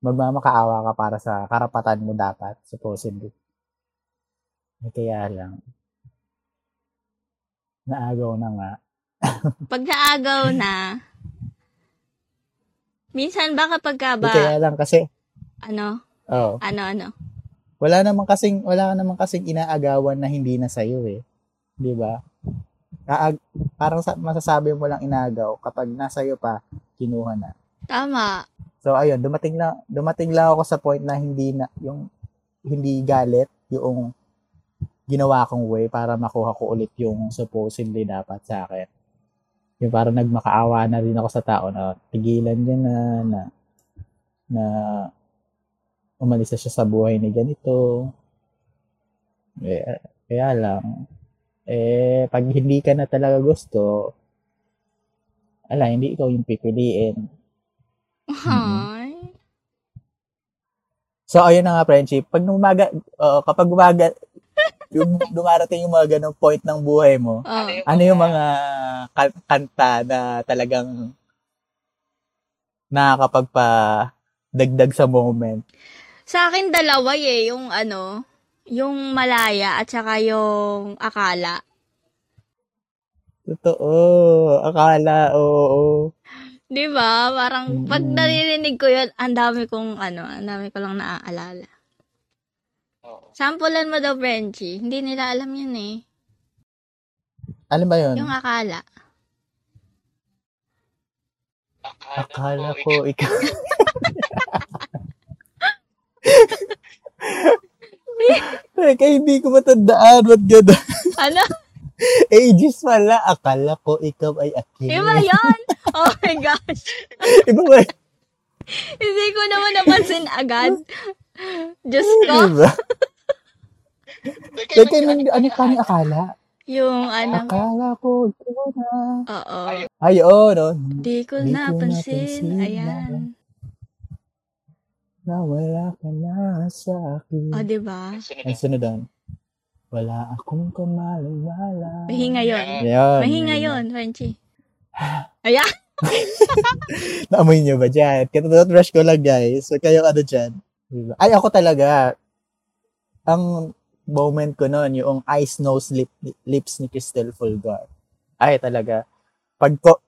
magmamakaawa ka para sa karapatan mo dapat, supposedly. Eh, kaya lang, naagaw na nga. Pag naagaw na, minsan ba kapag ka ba, kaya lang kasi, ano, oh, ano, ano? wala naman kasing wala naman kasing inaagawan na hindi na sa'yo eh. 'Di ba? Kaag, parang sa, masasabi mo lang inagaw kapag nasa iyo pa kinuha na. Tama. So ayun, dumating lang dumating lang ako sa point na hindi na yung hindi galit yung ginawa kong way para makuha ko ulit yung supposedly dapat sa akin. Yung parang nagmakaawa na rin ako sa tao na tigilan niya na na na umalis na siya sa buhay ni ganito. Eh, kaya lang, eh, pag hindi ka na talaga gusto, ala, hindi ikaw yung pipiliin. Ay. So, ayun na nga, friendship. Pag umaga, oo, kapag umaga, yung dumarating yung mga ganong point ng buhay mo, Oh. ano yung mga kan- kanta na talagang nakakapagpa dagdag sa moment? Sa akin dalawa eh, yung ano, yung malaya at saka yung akala. Totoo. Akala, oo. 'Di ba? Parang pag Mm. naririnig ko 'yun, ang dami kong ano, ang dami ko lang naaalala. Sampulan mo daw, Frenchie. Hindi nila alam yun eh. Ano ba yun? Yung akala. Akala ko ikaw. Teka, hindi ko matandaan. Ba't gano'n? Ano? Ages pala. Akala ko ikaw ay akin. Iba yun! Oh my gosh. Iba ba? Hindi ko naman napansin agad. Diyos ko. Diba? Teka, nang- ano ka ni akala? Yung ano. Akala ko ikaw na. Oo. Ay, oo, no? Di ko Di ko napansin. napansin Ayan. Nawala ka na sa akin. O, di ba? Ang sunod doon. Wala akong kamalala. Mahinga yun. Yan. Mahinga yun, Frenchie. Ayan. Naamoy niyo ba dyan? Katotrush ko lang, guys. So, kayo ano dyan? Diba? Ay, ako talaga. Ang moment ko noon, yung eyes, nose, lip, lips ni Cristel Fulgar. Ay, talaga. Pag ko,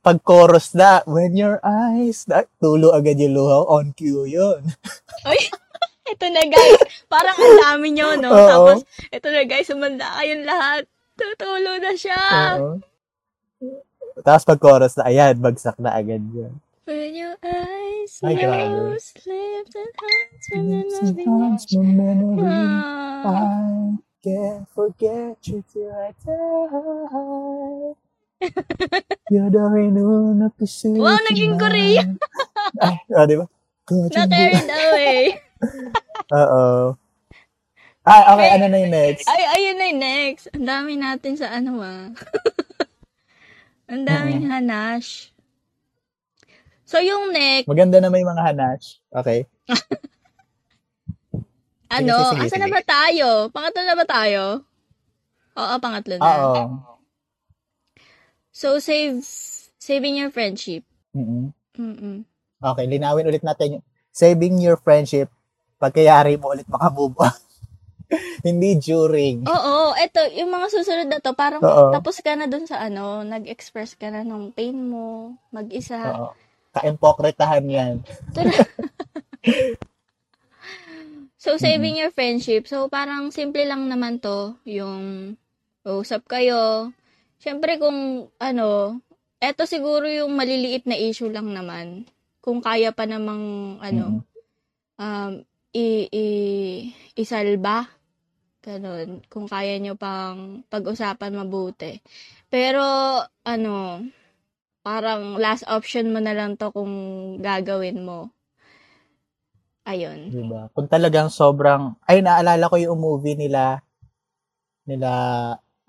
pag chorus na, when your eyes, na, tulo agad yung luha, on cue yun. Uy, ito na guys. Parang ang dami nyo, no? Oo. Tapos, ito na guys, umanda kayong lahat. Tutulo na siya. Oo. Tapos pag chorus na, ayan, bagsak na agad yun. When your eyes, Ay, grabe. Sometimes my memory. I can't forget you till I die. You're the reason na puso. Wow, naging Korean. Ay, ah, di ba? Na carried away. Oo. Ah, okay, ano na yung next? Ay, ayun na yung next. Ang dami natin sa ano ah. Ang daming hanash. So, yung next, Maganda na may mga hanash. Okay. ano, sige, asa sige. na ba tayo? Pangatlo na ba tayo? Oo, pangatlo na. Oo. So, save, saving your friendship. Mm-mm. Mm-mm. Okay, linawin ulit natin yung saving your friendship pagkayari mo ulit makamove on. Hindi during. Oo, eto, yung mga susunod na to, parang Oo. tapos ka na dun sa ano, nag-express ka na ng pain mo, mag-isa. Oo. Kaimpokritahan yan. So, saving your friendship. So, parang simple lang naman to, yung usap kayo. Siyempre, kung ano, eto siguro yung maliliit na issue lang naman. Kung kaya pa namang, ano, um, i, i, isalba. Ganun. Kung kaya nyo pang pag-usapan mabuti. Pero, ano, parang last option mo na lang to kung gagawin mo. Ayun. Diba? Kung talagang sobrang, ay naalala ko yung movie nila, nila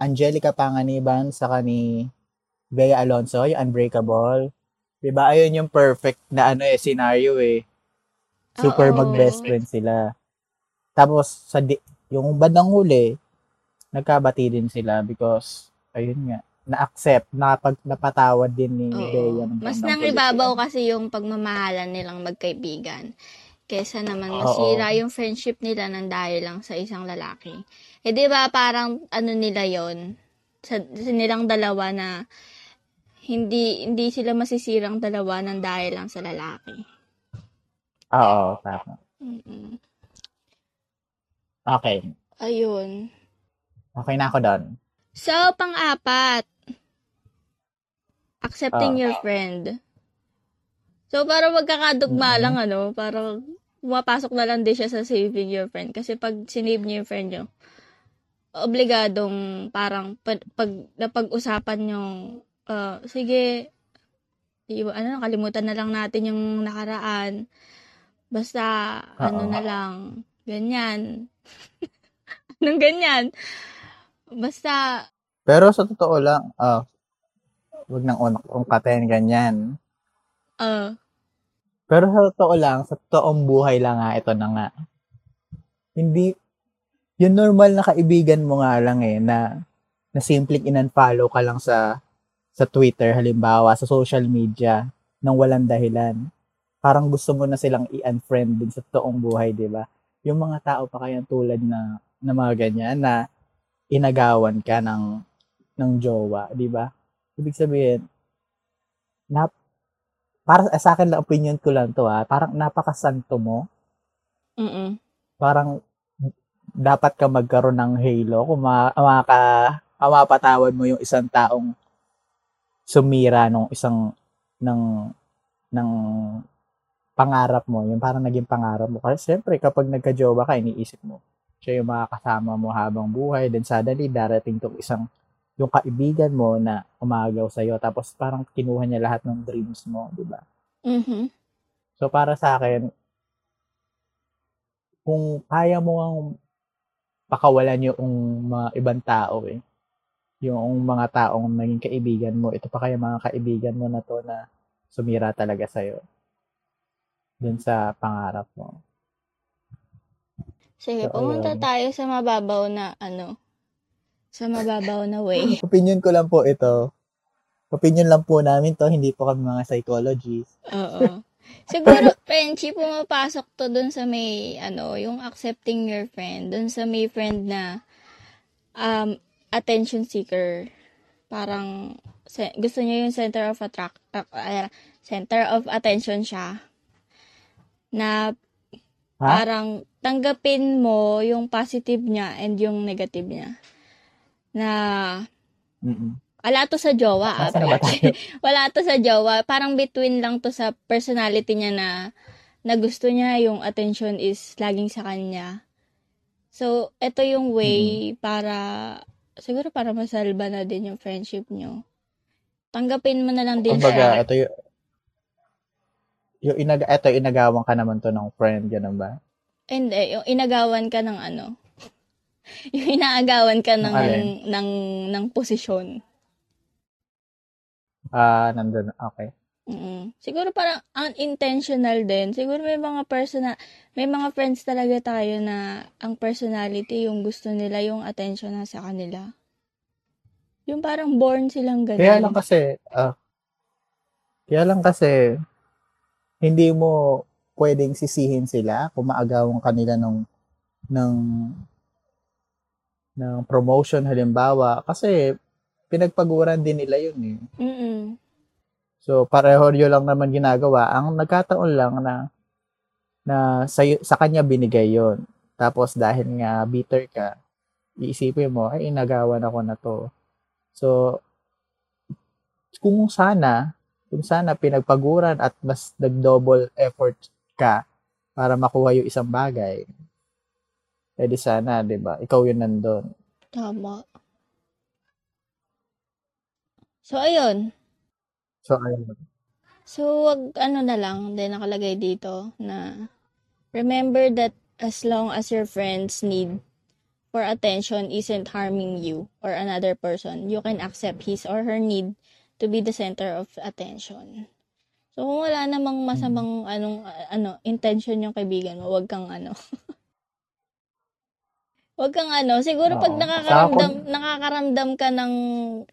Angelica Panganiban sa ni Bea Alonso, yung Unbreakable. Diba? Ayun yung perfect na ano eh, scenario eh. Super Oo. mag-best friend sila. Tapos, sa di- yung bandang huli, nagkabati din sila because, ayun nga, na-accept, napag, napatawad din ni Oo. Bea. ng Mas nang ibabaw kasi yung pagmamahalan nilang magkaibigan. Kesa naman Oo. masira yung friendship nila ng dahil lang sa isang lalaki. Eh di ba parang ano nila yon sa, sa nilang dalawa na hindi hindi sila masisirang dalawa ng dahil lang sa lalaki. Oo, tama. Mm-mm. Okay. Ayun. Okay na ako doon. So, pang-apat. Accepting Ah. your friend. So, para magkakadugma Mhm. lang, ano, para pumapasok na lang din siya sa saving your friend. Kasi pag sinave niyo yung friend niyo, obligadong parang pag, pag napag-usapan yung, ah, sige, iwa, ano, kalimutan na lang natin yung nakaraan. Basta, ano Oo. na lang, ganyan. Anong ganyan? Basta, Pero sa totoo lang, ah, wag nang unak ungkatin ganyan. ah, Pero sa totoo lang, sa totoong buhay lang nga, ito na nga. Hindi, yung normal na kaibigan mo nga lang eh, na, na simpleng in-unfollow ka lang sa, sa Twitter, halimbawa, sa social media, nang walang dahilan. Parang gusto mo na silang i-unfriend din sa totoong buhay, di ba? Yung mga tao pa kayang tulad na, na mga ganyan, na inagawan ka ng, ng jowa, di ba? Ibig sabihin, nap, para sa akin lang, opinion ko lang to ha, parang napakasanto mo. mm Parang dapat ka magkaroon ng halo kung ma, maka, mapatawad mo yung isang taong sumira nung isang ng ng pangarap mo, yung parang naging pangarap mo. Kasi siyempre, kapag nagka-jowa ka, iniisip mo, siya yung makakasama mo habang buhay, then suddenly, darating tong isang yung kaibigan mo na umagaw sa'yo, tapos parang kinuha niya lahat ng dreams mo, di ba? Mhm. So, para sa akin, kung kaya mo ang pakawalan yung mga ibang tao eh, yung mga taong naging kaibigan mo, ito pa kaya mga kaibigan mo na to na sumira talaga sa'yo dun sa pangarap mo. Sige, So, pumunta ayun. tayo sa mababaw na ano, sa mababaw na way. Opinion ko lang po ito. Opinion lang po namin to, hindi po kami mga psychologists. Oo. Siguro, friendship, pumapasok to dun sa may, ano, yung accepting your friend. Dun sa may friend na um, attention seeker. Parang, se- gusto niya yung center of attract, uh, uh, center of attention siya. Na Ha? parang tanggapin mo yung positive niya and yung negative niya. Na Mm-mm. wala to sa jowa. ah. Wala to sa jowa. Parang between lang to sa personality niya na na gusto niya yung attention is laging sa kanya. So, ito yung way para siguro para masalba na din yung friendship nyo. Tanggapin mo na lang din Kumbaga, siya. ito yung yung inag ito inagawan ka naman to ng friend, ganun ba? Hindi, yung inagawan ka ng ano. yung inaagawan ka ng Ng alin? ng ng posisyon. Ah, nandun. Okay. Mm. Siguro parang unintentional din. Siguro may mga personal, may mga friends talaga tayo na ang personality, yung gusto nila, yung attention na sa kanila. Yung parang born silang ganun. Kaya lang kasi, ah, kaya lang kasi, hindi mo pwedeng sisihin sila kung maagawan kanila ng, ng, ng promotion halimbawa kasi pinagpaguran din nila yun eh. Mm-mm. So pareho yun lang naman ginagawa. Ang nagkataon lang na na sa, sa kanya binigay yon. Tapos dahil nga bitter ka, iisipin mo, ay inagawan ako na to. So, kung sana, kung sana pinagpaguran at mas nag-double effort ka para makuha yung isang bagay, edi sana, di ba? Ikaw yun nandun. Tama. So, ayun. So, ayun. So, wag ano na lang, din nakalagay dito na remember that as long as your friends need for attention isn't harming you or another person, you can accept his or her need to be the center of attention. So, kung wala namang masamang anong ano intention yung kaibigan mo, wag kang ano. wag kang ano, siguro pag Oo. nakakaramdam Sa nakakaramdam ka ng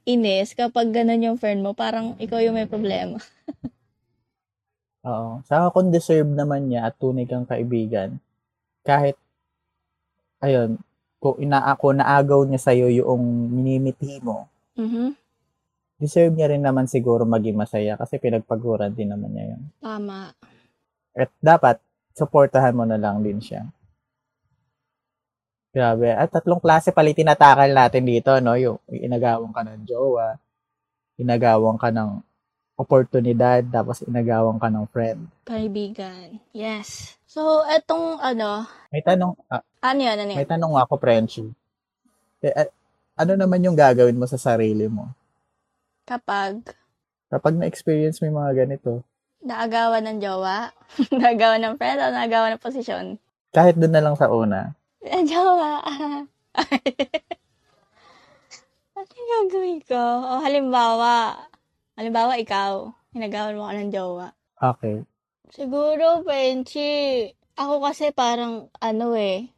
inis kapag ganun yung friend mo, parang ikaw yung may problema. Oo. Saka kung deserve naman niya at tunay kang kaibigan, kahit, ayun, kung ina kung naagaw niya sa'yo yung minimiti mo, Mhm. deserve niya rin naman siguro maging masaya kasi pinagpaguran din naman niya yun. Tama. At dapat, supportahan mo na lang din siya. Grabe. At tatlong klase pala tinatakal natin dito, no? Yung, inagawang ka ng jowa, inagawang ka ng oportunidad, tapos inagawang ka ng friend. Kaibigan. Yes. So, etong ano, May tanong, ah, ano yun, ano yun? may tanong ako, Frenchie. Eh, ah, ano naman yung gagawin mo sa sarili mo? Kapag Kapag na-experience mo yung mga ganito, naagawan ng jowa, naagawan ng friend, o naagawan ng posisyon. kahit doon na lang sa una, Eh, jowa. ano yung gagawin ko? O, halimbawa, halimbawa ikaw, hinagawan mo ka ng jowa. okay. Siguro, Benchi, ako kasi parang, ano eh,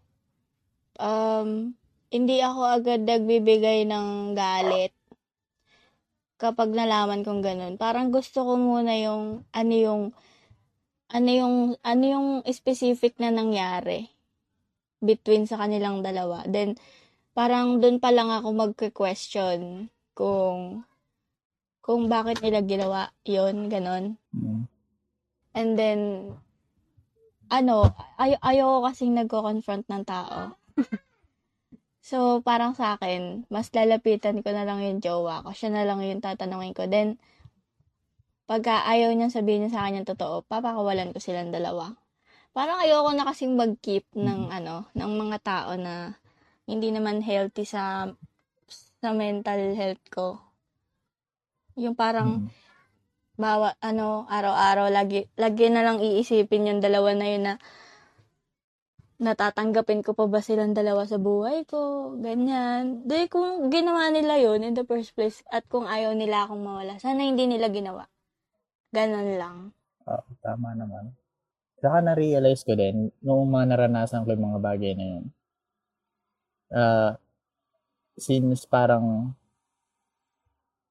um, hindi ako agad nagbibigay ng galit kapag nalaman kong ganun. Parang gusto ko muna yung, ano yung, ano yung, ano yung specific na nangyari between sa kanilang dalawa. Then, parang dun pa lang ako magke-question kung, kung bakit nila ginawa yon ganun. Mm. And then, ano, ay ayoko kasing nagko-confront ng tao. so, parang sa akin, mas lalapitan ko na lang yung jowa ko. Siya na lang yung tatanungin ko. Then, pagka ayaw niyang sabihin niya sa akin yung totoo, papakawalan ko silang dalawa. Parang ayoko na kasing mag-keep ng, ano, ng mga tao na hindi naman healthy sa sa mental health ko. Yung parang, Mm. bawa ano araw-araw lagi lagi na lang iisipin yung dalawa na yun na natatanggapin ko pa ba silang dalawa sa buhay ko ganyan di kung ginawa nila yun in the first place at kung ayaw nila akong mawala sana hindi nila ginawa ganon lang Oo, tama naman. Saka na-realize ko din, noong mga naranasan ko yung mga bagay na yun, uh, since parang,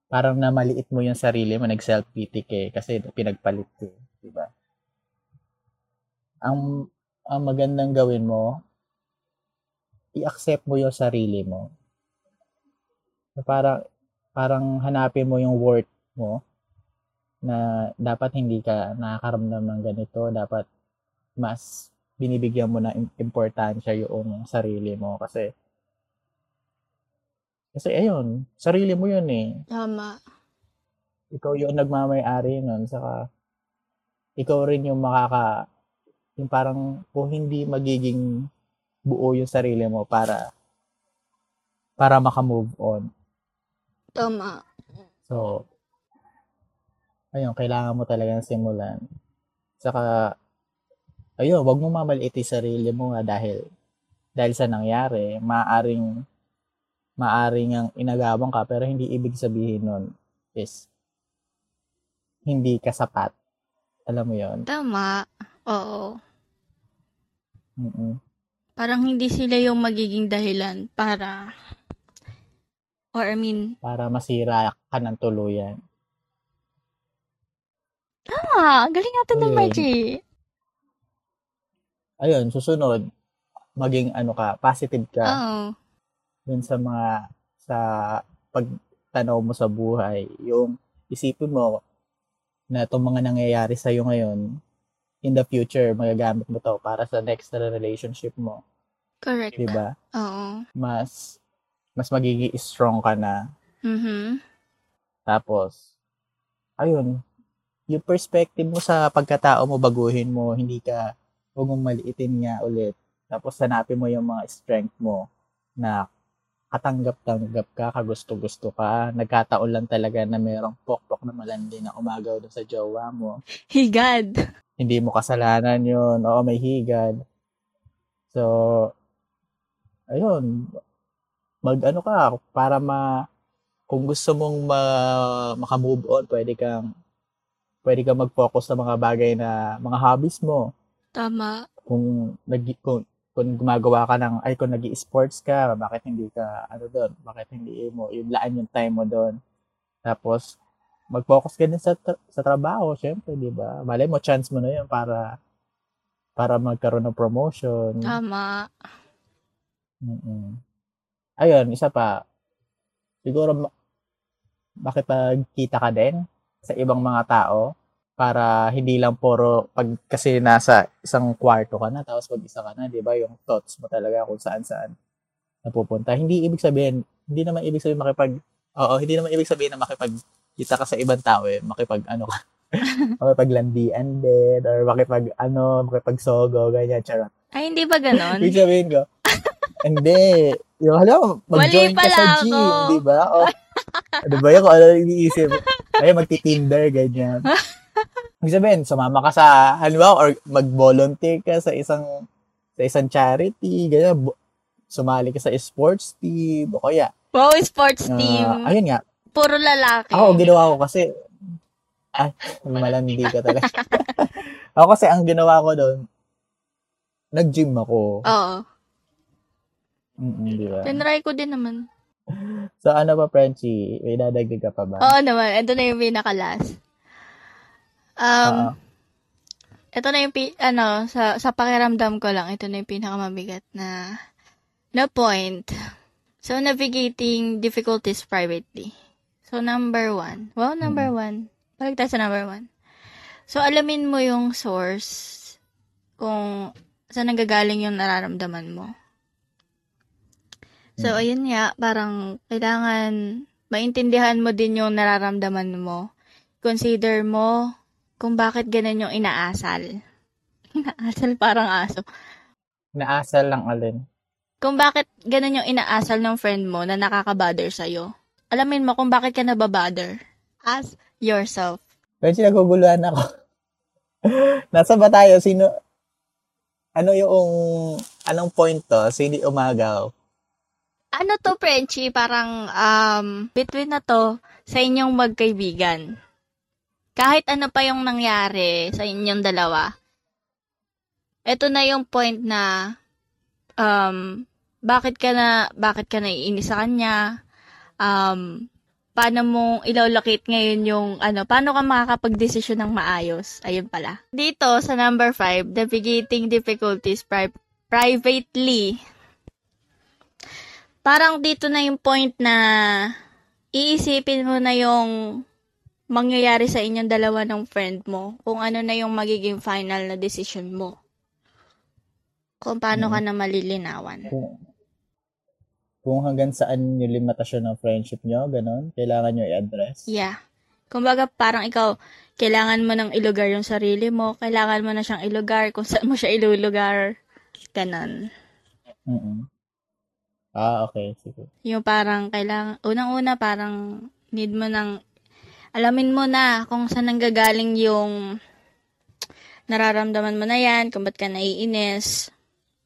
parang namaliit mo yung sarili mo, nag-self-pity ka eh, kasi pinagpalit ka eh, di ba? Ang, ang magandang gawin mo, i-accept mo yung sarili mo. Parang, parang hanapin mo yung worth mo, na dapat hindi ka nakakaramdam ng ganito, dapat mas binibigyan mo na im- importansya yung sarili mo kasi kasi ayun, sarili mo yun eh. tama Ikaw yung nagmamay-ari nun, saka ikaw rin yung makaka yung parang kung hindi magiging buo yung sarili mo para para maka-move on. tama So, ayun, kailangan mo talagang simulan. Saka, ayun, wag mo mamaliit yung sarili mo nga dahil, dahil sa nangyari, maaring, maaring ang inagawang ka, pero hindi ibig sabihin nun is, hindi ka sapat. Alam mo yon tama oo mm parang hindi sila yung magiging dahilan para or I mean Para masira ka ng tuluyan. ah galing natin ng Ayun. Ayun, susunod, maging ano ka, positive ka. oo dun sa mga sa pagtanaw mo sa buhay. Yung isipin mo na itong mga nangyayari sa'yo ngayon, in the future, magagamit mo to para sa next na relationship mo. Correct. Di ba? Oo. Mas, mas magiging strong ka na. Mhm. Tapos, ayun, yung perspective mo sa pagkatao mo, baguhin mo, hindi ka, huwag mong maliitin nga ulit. Tapos, hanapin mo yung mga strength mo na katanggap-tanggap ka, kagusto-gusto ka. Nagkataon lang talaga na merong pokpok na malandi na umagaw doon sa jowa mo. Higad. Hindi mo kasalanan yun. Oo, may higad. So, ayun, mag ano ka, para ma, kung gusto mong ma, makamove on, pwede kang, pwede kang mag-focus sa mga bagay na, mga hobbies mo. Tama. Kung, nag, kung, kung gumagawa ka ng, ay kung nag sports ka, bakit hindi ka, ano doon, bakit hindi mo, yung laan yung time mo doon. Tapos, mag-focus ka din sa, tra- sa trabaho, syempre, di ba? Malay mo, chance mo na yun para, para magkaroon ng promotion. Tama. Mm-mm. Ayun, isa pa. Siguro, ma- makipagkita ka din sa ibang mga tao para hindi lang puro pag kasi nasa isang kwarto ka na tapos pag isa ka na, 'di ba? Yung thoughts mo talaga kung saan-saan napupunta. Hindi ibig sabihin, hindi naman ibig sabihin makipag Oo, hindi naman ibig sabihin na makipagkita ka sa ibang tao eh, makipag ano ka. makipaglandian din or makipag ano, makipagsogo ganyan, charot. Ay, hindi ba ganon? Ibig sabihin ko, hindi. Yung, alam, mag-join ka sa gym, di ba? O, ano ba yun? Kung ano yung iniisip? Ay, magti-tinder, ganyan. Ibig sabihin, sumama ka sa, halimbawa, or mag-volunteer ka sa isang, sa isang charity, ganyan. Bu- Sumali ka sa sports team, o kaya, Wow, sports ah, team. ayun nga, Puro lalaki. ako, ginawa ko kasi, ay, malandi ka talaga. ako kasi, ang ginawa ko doon, nag-gym ako. Oo. Mm, di ba? Tinry ko din naman. So, ano pa, Frenchie? May dadagdag ka pa ba? Oo naman. Ito na yung pinaka-last. Um, Oo. ito na yung, pi- ano, sa, sa pakiramdam ko lang, ito na yung pinakamabigat na, na point. So, navigating difficulties privately. So, number one. Wow, number one. Balik tayo sa number one. So, alamin mo yung source kung saan nanggagaling yung nararamdaman mo. So, Mm. ayun nga, parang kailangan maintindihan mo din yung nararamdaman mo. Consider mo kung bakit ganun yung inaasal. Inaasal parang aso. Naasal lang alin. Kung bakit ganun yung inaasal ng friend mo na nakaka-bother sa'yo. Alamin mo kung bakit ka nababother. Ask yourself. Frenchie, naguguluhan ako. Nasa ba tayo? Sino? Ano yung, anong point to? Sino umagaw? Ano to, Frenchie? Parang, um, between na to sa inyong magkaibigan. Kahit ano pa yung nangyari sa inyong dalawa, ito na yung point na, um, bakit ka na, bakit ka naiinis sa kanya, um, paano mo ilalocate ngayon yung, ano, paano ka makakapag-desisyon ng maayos? Ayun pala. Dito, sa number 5, navigating difficulties pri- privately parang dito na yung point na iisipin mo na yung mangyayari sa inyong dalawa ng friend mo, kung ano na yung magiging final na decision mo. Kung paano ka na malilinawan. Kung, kung hanggang saan yung limitasyon ng friendship nyo, ganon, kailangan nyo i-address. Yeah. Kumbaga, parang ikaw, kailangan mo nang ilugar yung sarili mo, kailangan mo na siyang ilugar kung saan mo siya ilulugar. Ganon. Mm-mm. Ah, okay. Sige. Yung parang kailangan, unang-una parang need mo nang, alamin mo na kung saan nanggagaling yung nararamdaman mo na yan, kung ba't ka naiinis.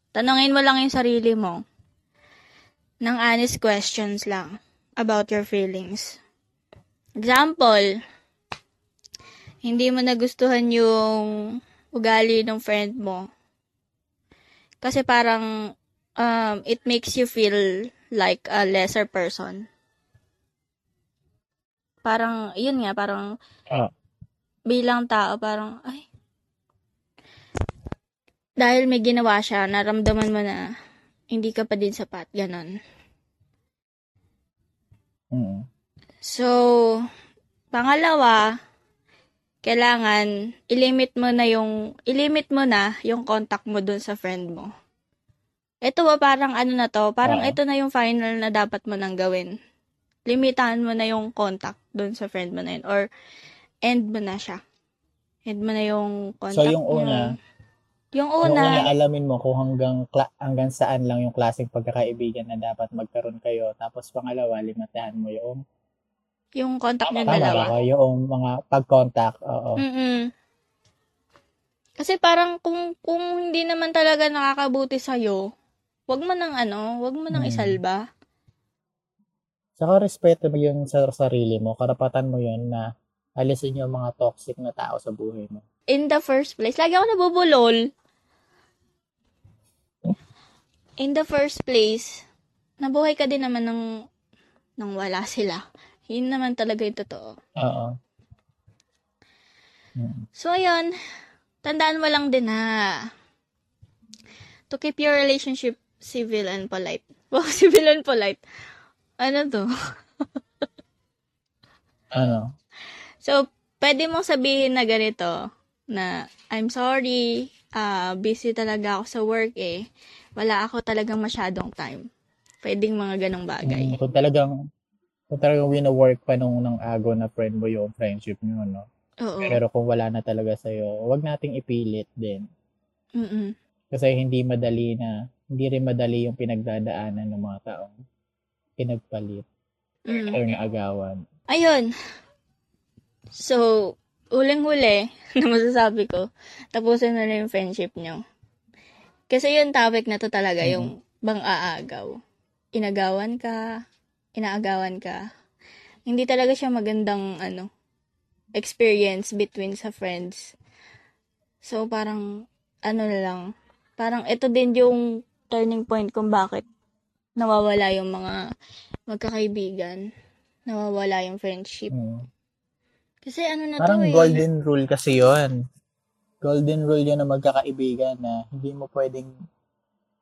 Tanungin mo lang yung sarili mo ng honest questions lang about your feelings. Example, hindi mo nagustuhan yung ugali ng friend mo. Kasi parang um, it makes you feel like a lesser person. Parang, yun nga, parang Ah. bilang tao, parang, ay, dahil may ginawa siya, naramdaman mo na hindi ka pa din sapat, ganon. Mm. So, pangalawa, kailangan ilimit mo na yung ilimit mo na yung contact mo dun sa friend mo. Ito ba parang ano na to, parang Oo. ito na yung final na dapat mo nang gawin. Limitahan mo na yung contact dun sa friend mo na yun or end mo na siya. End mo na yung contact So, yung una. Yung Yung una, una, alamin mo kung hanggang hanggang saan lang yung klaseng pagkakaibigan na dapat magkaroon kayo. Tapos pangalawa, limitahan mo yung yung contact tama dalawa. ba? Yung mga pag-contact. Oo. Mm-mm. Kasi parang kung kung hindi naman talaga nakakabuti sa wag mo nang ano, wag mo nang Hmm. isalba. Saka respeto mo yun sa sarili mo. Karapatan mo yun na alisin yung mga toxic na tao sa buhay mo. In the first place, lagi ako nabubulol. In the first place, nabuhay ka din naman ng nang wala sila. Yun naman talaga yung totoo. Oo. Mm. So, ayun. Tandaan mo lang din na to keep your relationship civil and polite. Wow, civil and polite. Ano to? Ano? So, pwede mong sabihin na ganito, na, I'm sorry, ah busy talaga ako sa work eh. Wala ako talagang masyadong time. Pwedeng mga ganong bagay. Mm, kung talagang kung talagang wina-work pa nung ng ago na friend mo yung friendship nyo, no? Oo. Pero kung wala na talaga sa'yo, wag nating ipilit din. Mm-mm. Kasi hindi madali na, hindi rin madali yung pinagdadaanan ng mga taong pinagpalit Mm. or naagawan. Ayun. So, huling-huli na masasabi ko, tapusin na rin yung friendship nyo. Kasi yung topic na to talaga, Mhm. yung bang aagaw. Inagawan ka, inaagawan ka. Hindi talaga siya magandang, ano, experience between sa friends. So, parang, ano na lang, parang ito din yung turning point kung bakit nawawala yung mga magkakaibigan. Nawawala yung friendship. Mm. Kasi ano na Parang to eh. golden rule kasi yon. Golden rule yun na magkakaibigan na hindi mo pwedeng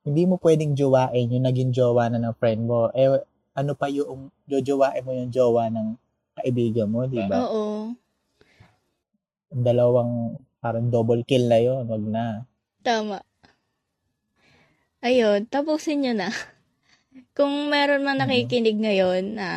hindi mo pwedeng jowain yung naging jowa na ng friend mo. Eh, ano pa yung jojowain mo yung jowa ng kaibigan mo, di ba? Oo. Yung dalawang parang double kill na yon wag na. Tama. Ayun, tapusin nyo na. Kung meron man nakikinig ngayon na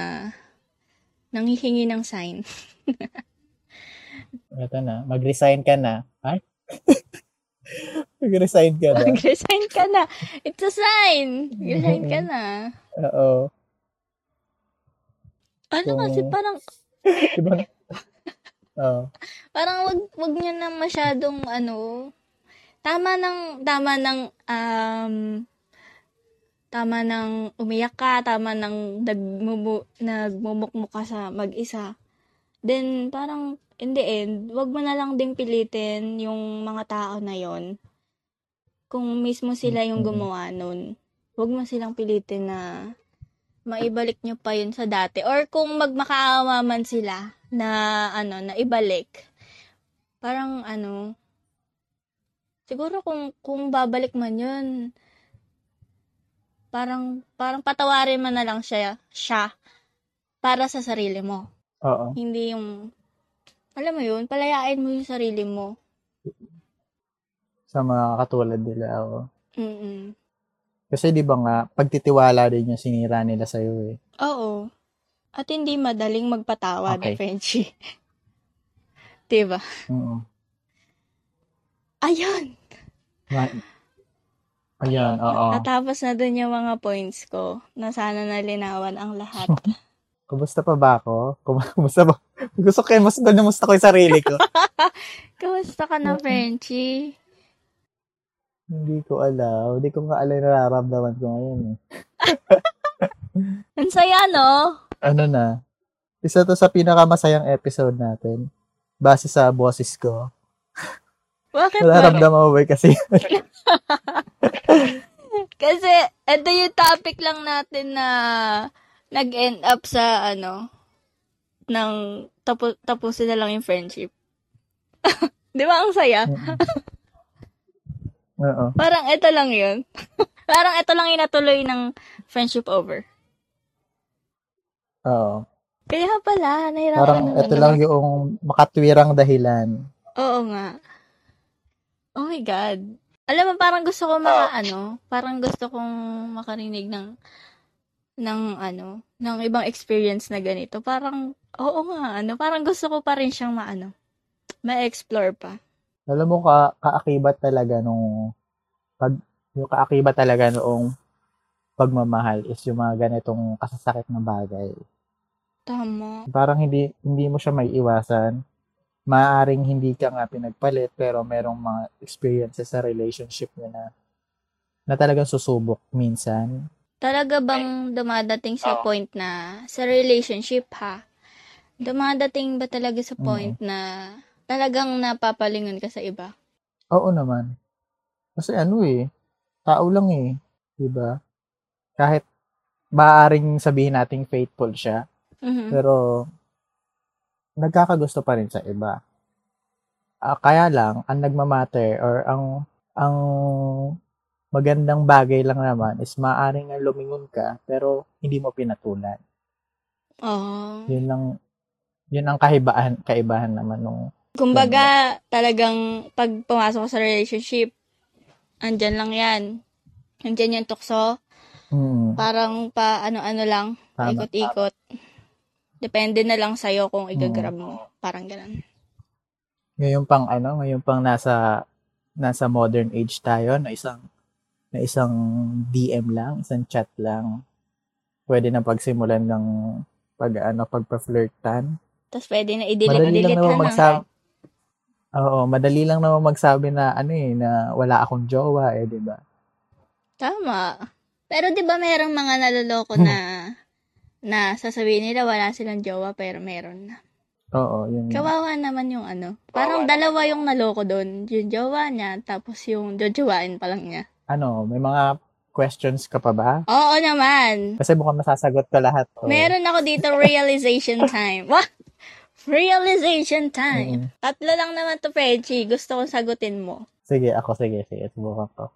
nanghihingi ng sign. Ito na, mag-resign ka na. Ay? mag-resign ka na. Mag-resign ka na. It's a sign. Resign ka na. Oo. Ano Kung- kasi parang, Diba? Oo. parang wag, wag nyo na masyadong ano, tama ng, tama ng, um, tama ng umiyak ka, tama ng nagmumu, nagmumukmuk ka sa mag-isa. Then, parang, in the end, wag mo na lang ding pilitin yung mga tao na yon Kung mismo sila yung gumawa nun, wag mo silang pilitin na maibalik nyo pa yun sa dati. Or kung magmakaawa man sila na, ano, na ibalik, parang, ano, siguro kung, kung babalik man yun, parang, parang patawarin mo na lang siya, siya, para sa sarili mo. Oo. Hindi yung, alam mo yun, palayain mo yung sarili mo. Sa mga katulad nila. Oo. Mm-mm. Kasi di ba nga, pagtitiwala din yung sinira nila sa'yo eh. Oo. At hindi madaling magpatawad, Okay. Frenchie. diba? Oo. Ayun! Ma- Ayan, oo. Natapos na dun yung mga points ko na sana nalinawan ang lahat. Kumusta pa ba ako? Kum- Kumusta ba? Gusto ko mas doon kumusta ko yung sarili ko. Kamusta ka na, Frenchie? Hindi ko alam. Hindi ko nga alam yung nararamdaman ko ngayon eh. Ang saya, no? Ano na? Isa to sa pinakamasayang episode natin. Base sa boses ko. Bakit ba? Nararamdaman mo ba kasi? Kasi, ito yung topic lang natin na nag-end up sa, ano, ng tapu- tapusin na lang yung friendship. Di ba ang saya? Oo. Parang ito lang yun. Parang ito lang yung natuloy ng friendship over. Oo. Kaya pala, nahirapan Parang ito lang yung makatwirang dahilan. Oo nga. Oh my God. Alam mo, parang gusto ko maka, ano, parang gusto kong makarinig ng, ng, ano, ng ibang experience na ganito. Parang, oo nga, ano, parang gusto ko pa rin siyang maano, ma-explore pa. Alam mo, ka, kaakibat talaga nung, pag, yung kaakibat talaga noong pagmamahal is yung mga ganitong kasasakit na bagay. Tama. Parang hindi, hindi mo siya may iwasan. Maaring hindi ka nga pinagpalit, pero merong mga experiences sa relationship niya na, na talagang susubok minsan. Talaga bang dumadating sa Oo. point na, sa relationship ha, dumadating ba talaga sa point na talagang napapalingon ka sa iba? Oo naman. Kasi ano eh, tao lang eh. 'di ba? Kahit maaring sabihin nating faithful siya, Mhm. pero nagkakagusto pa rin sa iba. Ah, kaya lang, ang nagmamatter or ang ang magandang bagay lang naman is maaring nga lumingon ka pero hindi mo pinatulan. Oo. Yun lang yun ang kahibahan kaibahan naman nung Kumbaga, talagang pag pumasok sa relationship, andyan lang yan. Andyan yung tukso. mm, Parang pa ano-ano lang, Tama. ikot-ikot. Depende na lang sa'yo kung igagrab mo. Parang ganun. ngayon pang ano, ngayon pang nasa nasa modern age tayo na isang na isang DM lang, isang chat lang. Pwede na pagsimulan ng pag ano, pagpa-flirtan. Tapos pwede na Madali lang i-delete naman na. magsabi. Oo, madali lang naman magsabi na ano eh, na wala akong jowa eh, 'di ba? Tama. Pero 'di ba merong mga naloloko na na sasabihin nila wala silang jowa pero meron na. Oo, yun. Kawawa naman yung ano. Parang dalawa yung naloko doon. Yung jowa niya, tapos yung jojowain pa lang niya. Ano, may mga questions ka pa ba? Oo naman. Kasi mukhang masasagot ka lahat. Oh. Meron ako dito realization time. Wah! Realization time. Mm. Tatlo lang naman to, Freddy. Gusto kong sagutin mo. Sige, ako sige, sige, subukan ko.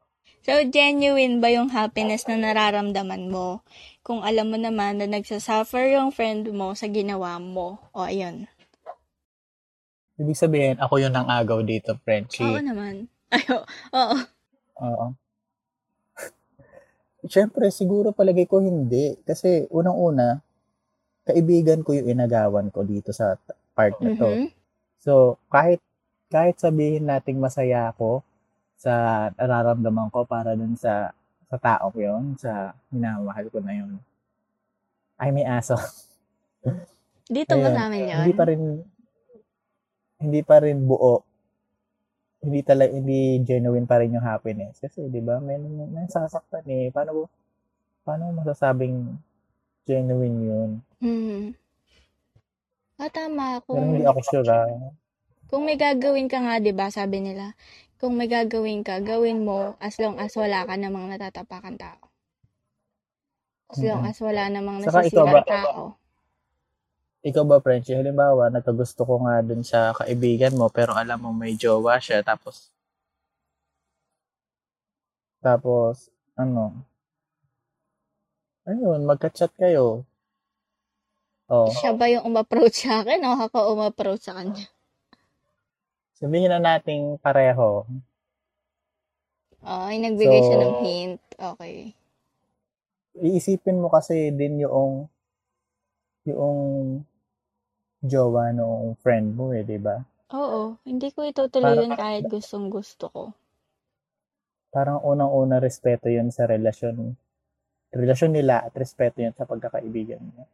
So, genuine ba yung happiness na nararamdaman mo? Kung alam mo naman na nagsasuffer yung friend mo sa ginawa mo. O, ayun. Ibig sabihin, ako yung nang agaw dito, Frenchie. Oo naman. Ayo, oo. Oo. Siyempre, siguro palagay ko hindi. Kasi unang-una, kaibigan ko yung inagawan ko dito sa part na to. Mhm. So, kahit kahit sabihin nating masaya ako sa nararamdaman ko para dun sa sa taong yon sa minamahal ko na yon ay may aso. Dito Ayun. namin yun? Hindi pa rin hindi pa rin buo. Hindi talaga hindi genuine pa rin yung happiness kasi 'di ba may may sasaktan eh. Paano paano mo masasabing genuine yun? Hmm. Ah, tama. Pero Kung, hindi ako sure ah. kung may gagawin ka nga, di ba, sabi nila, kung may gagawin ka, gawin mo as long as wala ka namang natatapakan tao. As long as wala namang Saka ikaw nasisira ba- tao. Ikaw ba, Frenchie, halimbawa, nagkagusto ko nga dun sa kaibigan mo, pero alam mo may jowa siya, tapos, tapos, ano, ayun, magka-chat kayo. Oh, Siya ba yung umapproach sa akin o ako umapproach sa kanya? Sabihin na nating pareho. Oh, ay nagbigay siya ng So- hint. Okay. Iisipin mo kasi din yung, yung jowa ng friend mo eh, di ba? Oo, hindi ko itutuloy Parang- yun kahit gustong gusto ko. Parang unang-una respeto yun sa relasyon, relasyon nila at respeto yun sa pagkakaibigan niya.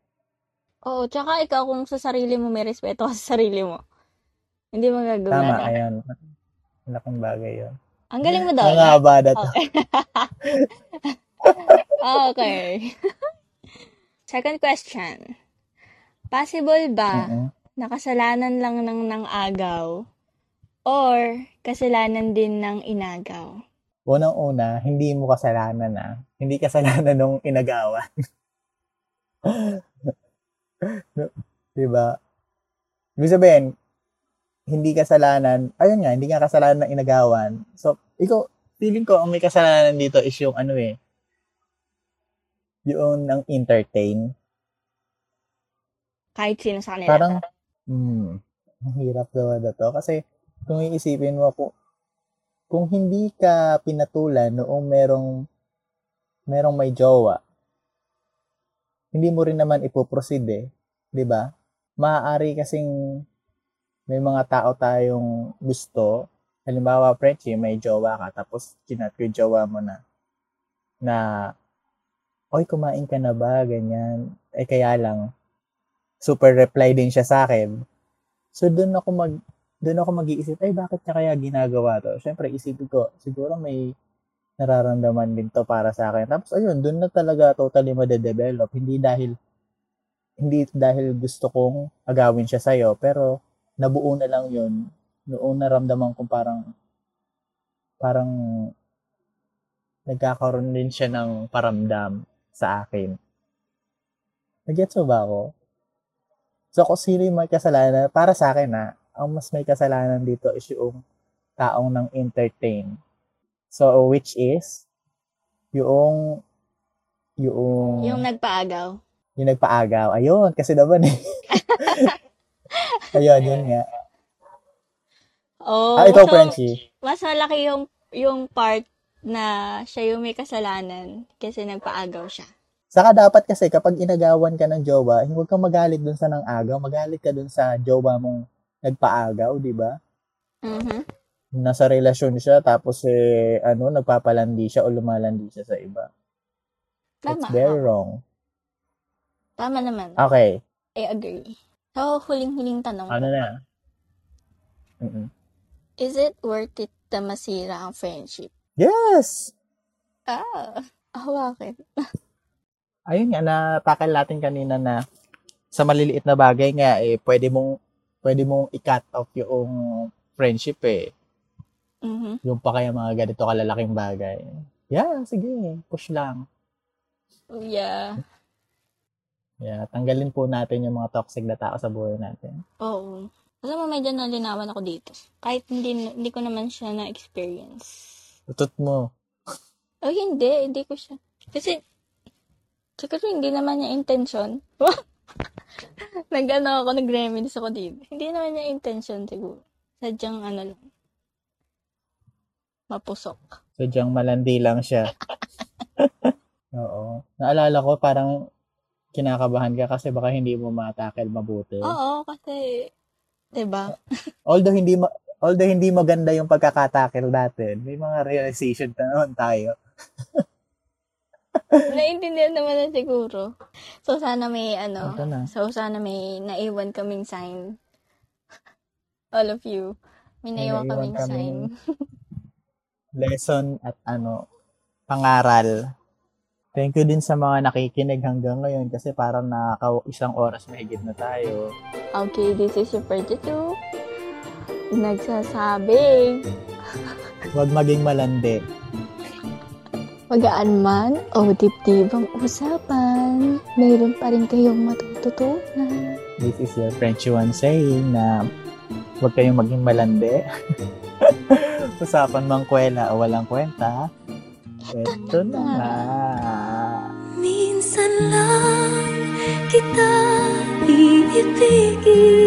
Oo, tsaka ikaw kung sa sarili mo may respeto ka sa sarili mo. Hindi mo gagawin. Tama, yan. ayan. Malaking bagay yun. Ang galing mo doon. Nangaba na to. Okay. okay. Second question. Possible ba Mm-mm. na kasalanan lang ng nang agaw or kasalanan din ng inagaw? Unang-una, hindi mo kasalanan ah. Hindi kasalanan nung inagawan. diba? Ibig sabihin, hindi kasalanan, ayun nga, hindi nga kasalanan ng inagawan. So, ikaw, feeling ko, ang may kasalanan dito is yung ano eh, yung ang entertain. kahit sino sa kanila. Parang, hmm, ang hirap daw na to. Kasi, kung iisipin mo po, kung hindi ka pinatulan noong merong, merong may jowa, hindi mo rin naman ipoproceed eh. Ba? Maaari kasing may mga tao tayong gusto. Halimbawa, Frenchie, may jowa ka, tapos chinat ko jowa mo na, na, oy, kumain ka na ba? Ganyan. Eh, kaya lang, super reply din siya sa akin. So, doon ako mag, doon ako mag-iisip, ay, bakit niya kaya ginagawa to? Siyempre, isipin ko, siguro may nararamdaman din to para sa akin. Tapos, ayun, doon na talaga totally madedevelop. Hindi dahil, hindi dahil gusto kong agawin siya sa'yo, pero nabuo na lang yun. Noong naramdaman kong parang, parang, nagkakaroon din siya ng paramdam sa akin. Nag-gets mo ba ako? So, kung sino yung may kasalanan, para sa akin na, ang mas may kasalanan dito is yung taong nang entertain. So, which is, yung, yung, Yung nagpaagaw. yung nagpaagaw. Ayun, kasi naman eh. Ayun, yun nga. Oh, Ah, ikaw, so, Frenchie. Mas malaki yung, yung part na siya yung may kasalanan kasi nagpaagaw siya. Saka dapat kasi kapag inagawan ka ng jowa, huwag kang magalit dun sa nang agaw, magalit ka dun sa jowa mong nagpaagaw, di ba? Mhm. Nasa relasyon siya, tapos eh, ano, nagpapalandi siya o lumalandi siya sa iba. It's Tama. very wrong. Tama naman. Okay, I agree. So, huling-huling tanong. ano na? Mm-mm. Is it worth it na masira ang friendship? Yes! Ah, ah bakit? Ayun nga, natakal natin kanina na sa maliliit na bagay nga, eh, pwede mong, pwede mong i-cut off yung friendship eh. Mhm. Yung pa kaya mga ganito kalalaking bagay. Yeah, sige, push lang. Oh, yeah. Yeah, tanggalin po natin yung mga toxic na tao sa buhay natin. Oo. Alam mo, medyo nalinawan ako dito. Kahit hindi, hindi ko naman siya na-experience. Tutut mo. Oh, hindi. Hindi ko siya. Kasi, siguro hindi naman niya intention. Nag-ano ako, nag-reminis ako dito. Hindi naman niya intention siguro. Sadyang ano lang. Mapusok. Sadyang malandi lang siya. Oo. Naalala ko, parang kinakabahan ka kasi baka hindi mo ma-tackle mabuti. Oo, kasi, 'di ba? Although hindi ma- although hindi maganda yung pagkakatakil natin, may mga realization na naman tayo. Naintindihan naman na siguro. So, sana may ano, so sana may naiwan kaming sign. All of you. May May naiwan naiwan kaming sign. kaming- Lesson at ano, pangaral. Thank you din sa mga nakikinig hanggang ngayon kasi parang nakaka isang oras mahigit na tayo. Okay, this is your 42. Nagsasabing, Huwag maging malandi. magaan man o dibdibang usapan, mayroon pa rin kayong matututunan. This is your Frenchy one saying na huwag kayong maging malandi. Usapan mang kwela o walang kwenta. Ito na nga. Minsan lang kita iibigin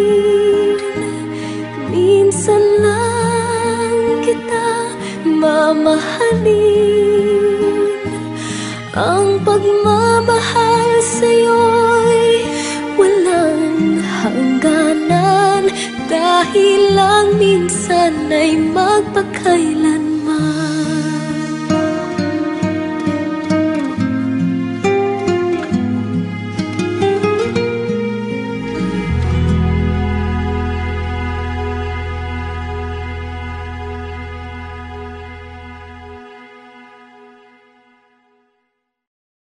Minsan lang kita mamahalin. Ang pagmamahal sa'yo'y walang hangganan. Dahil lang minsan ay magpakailanman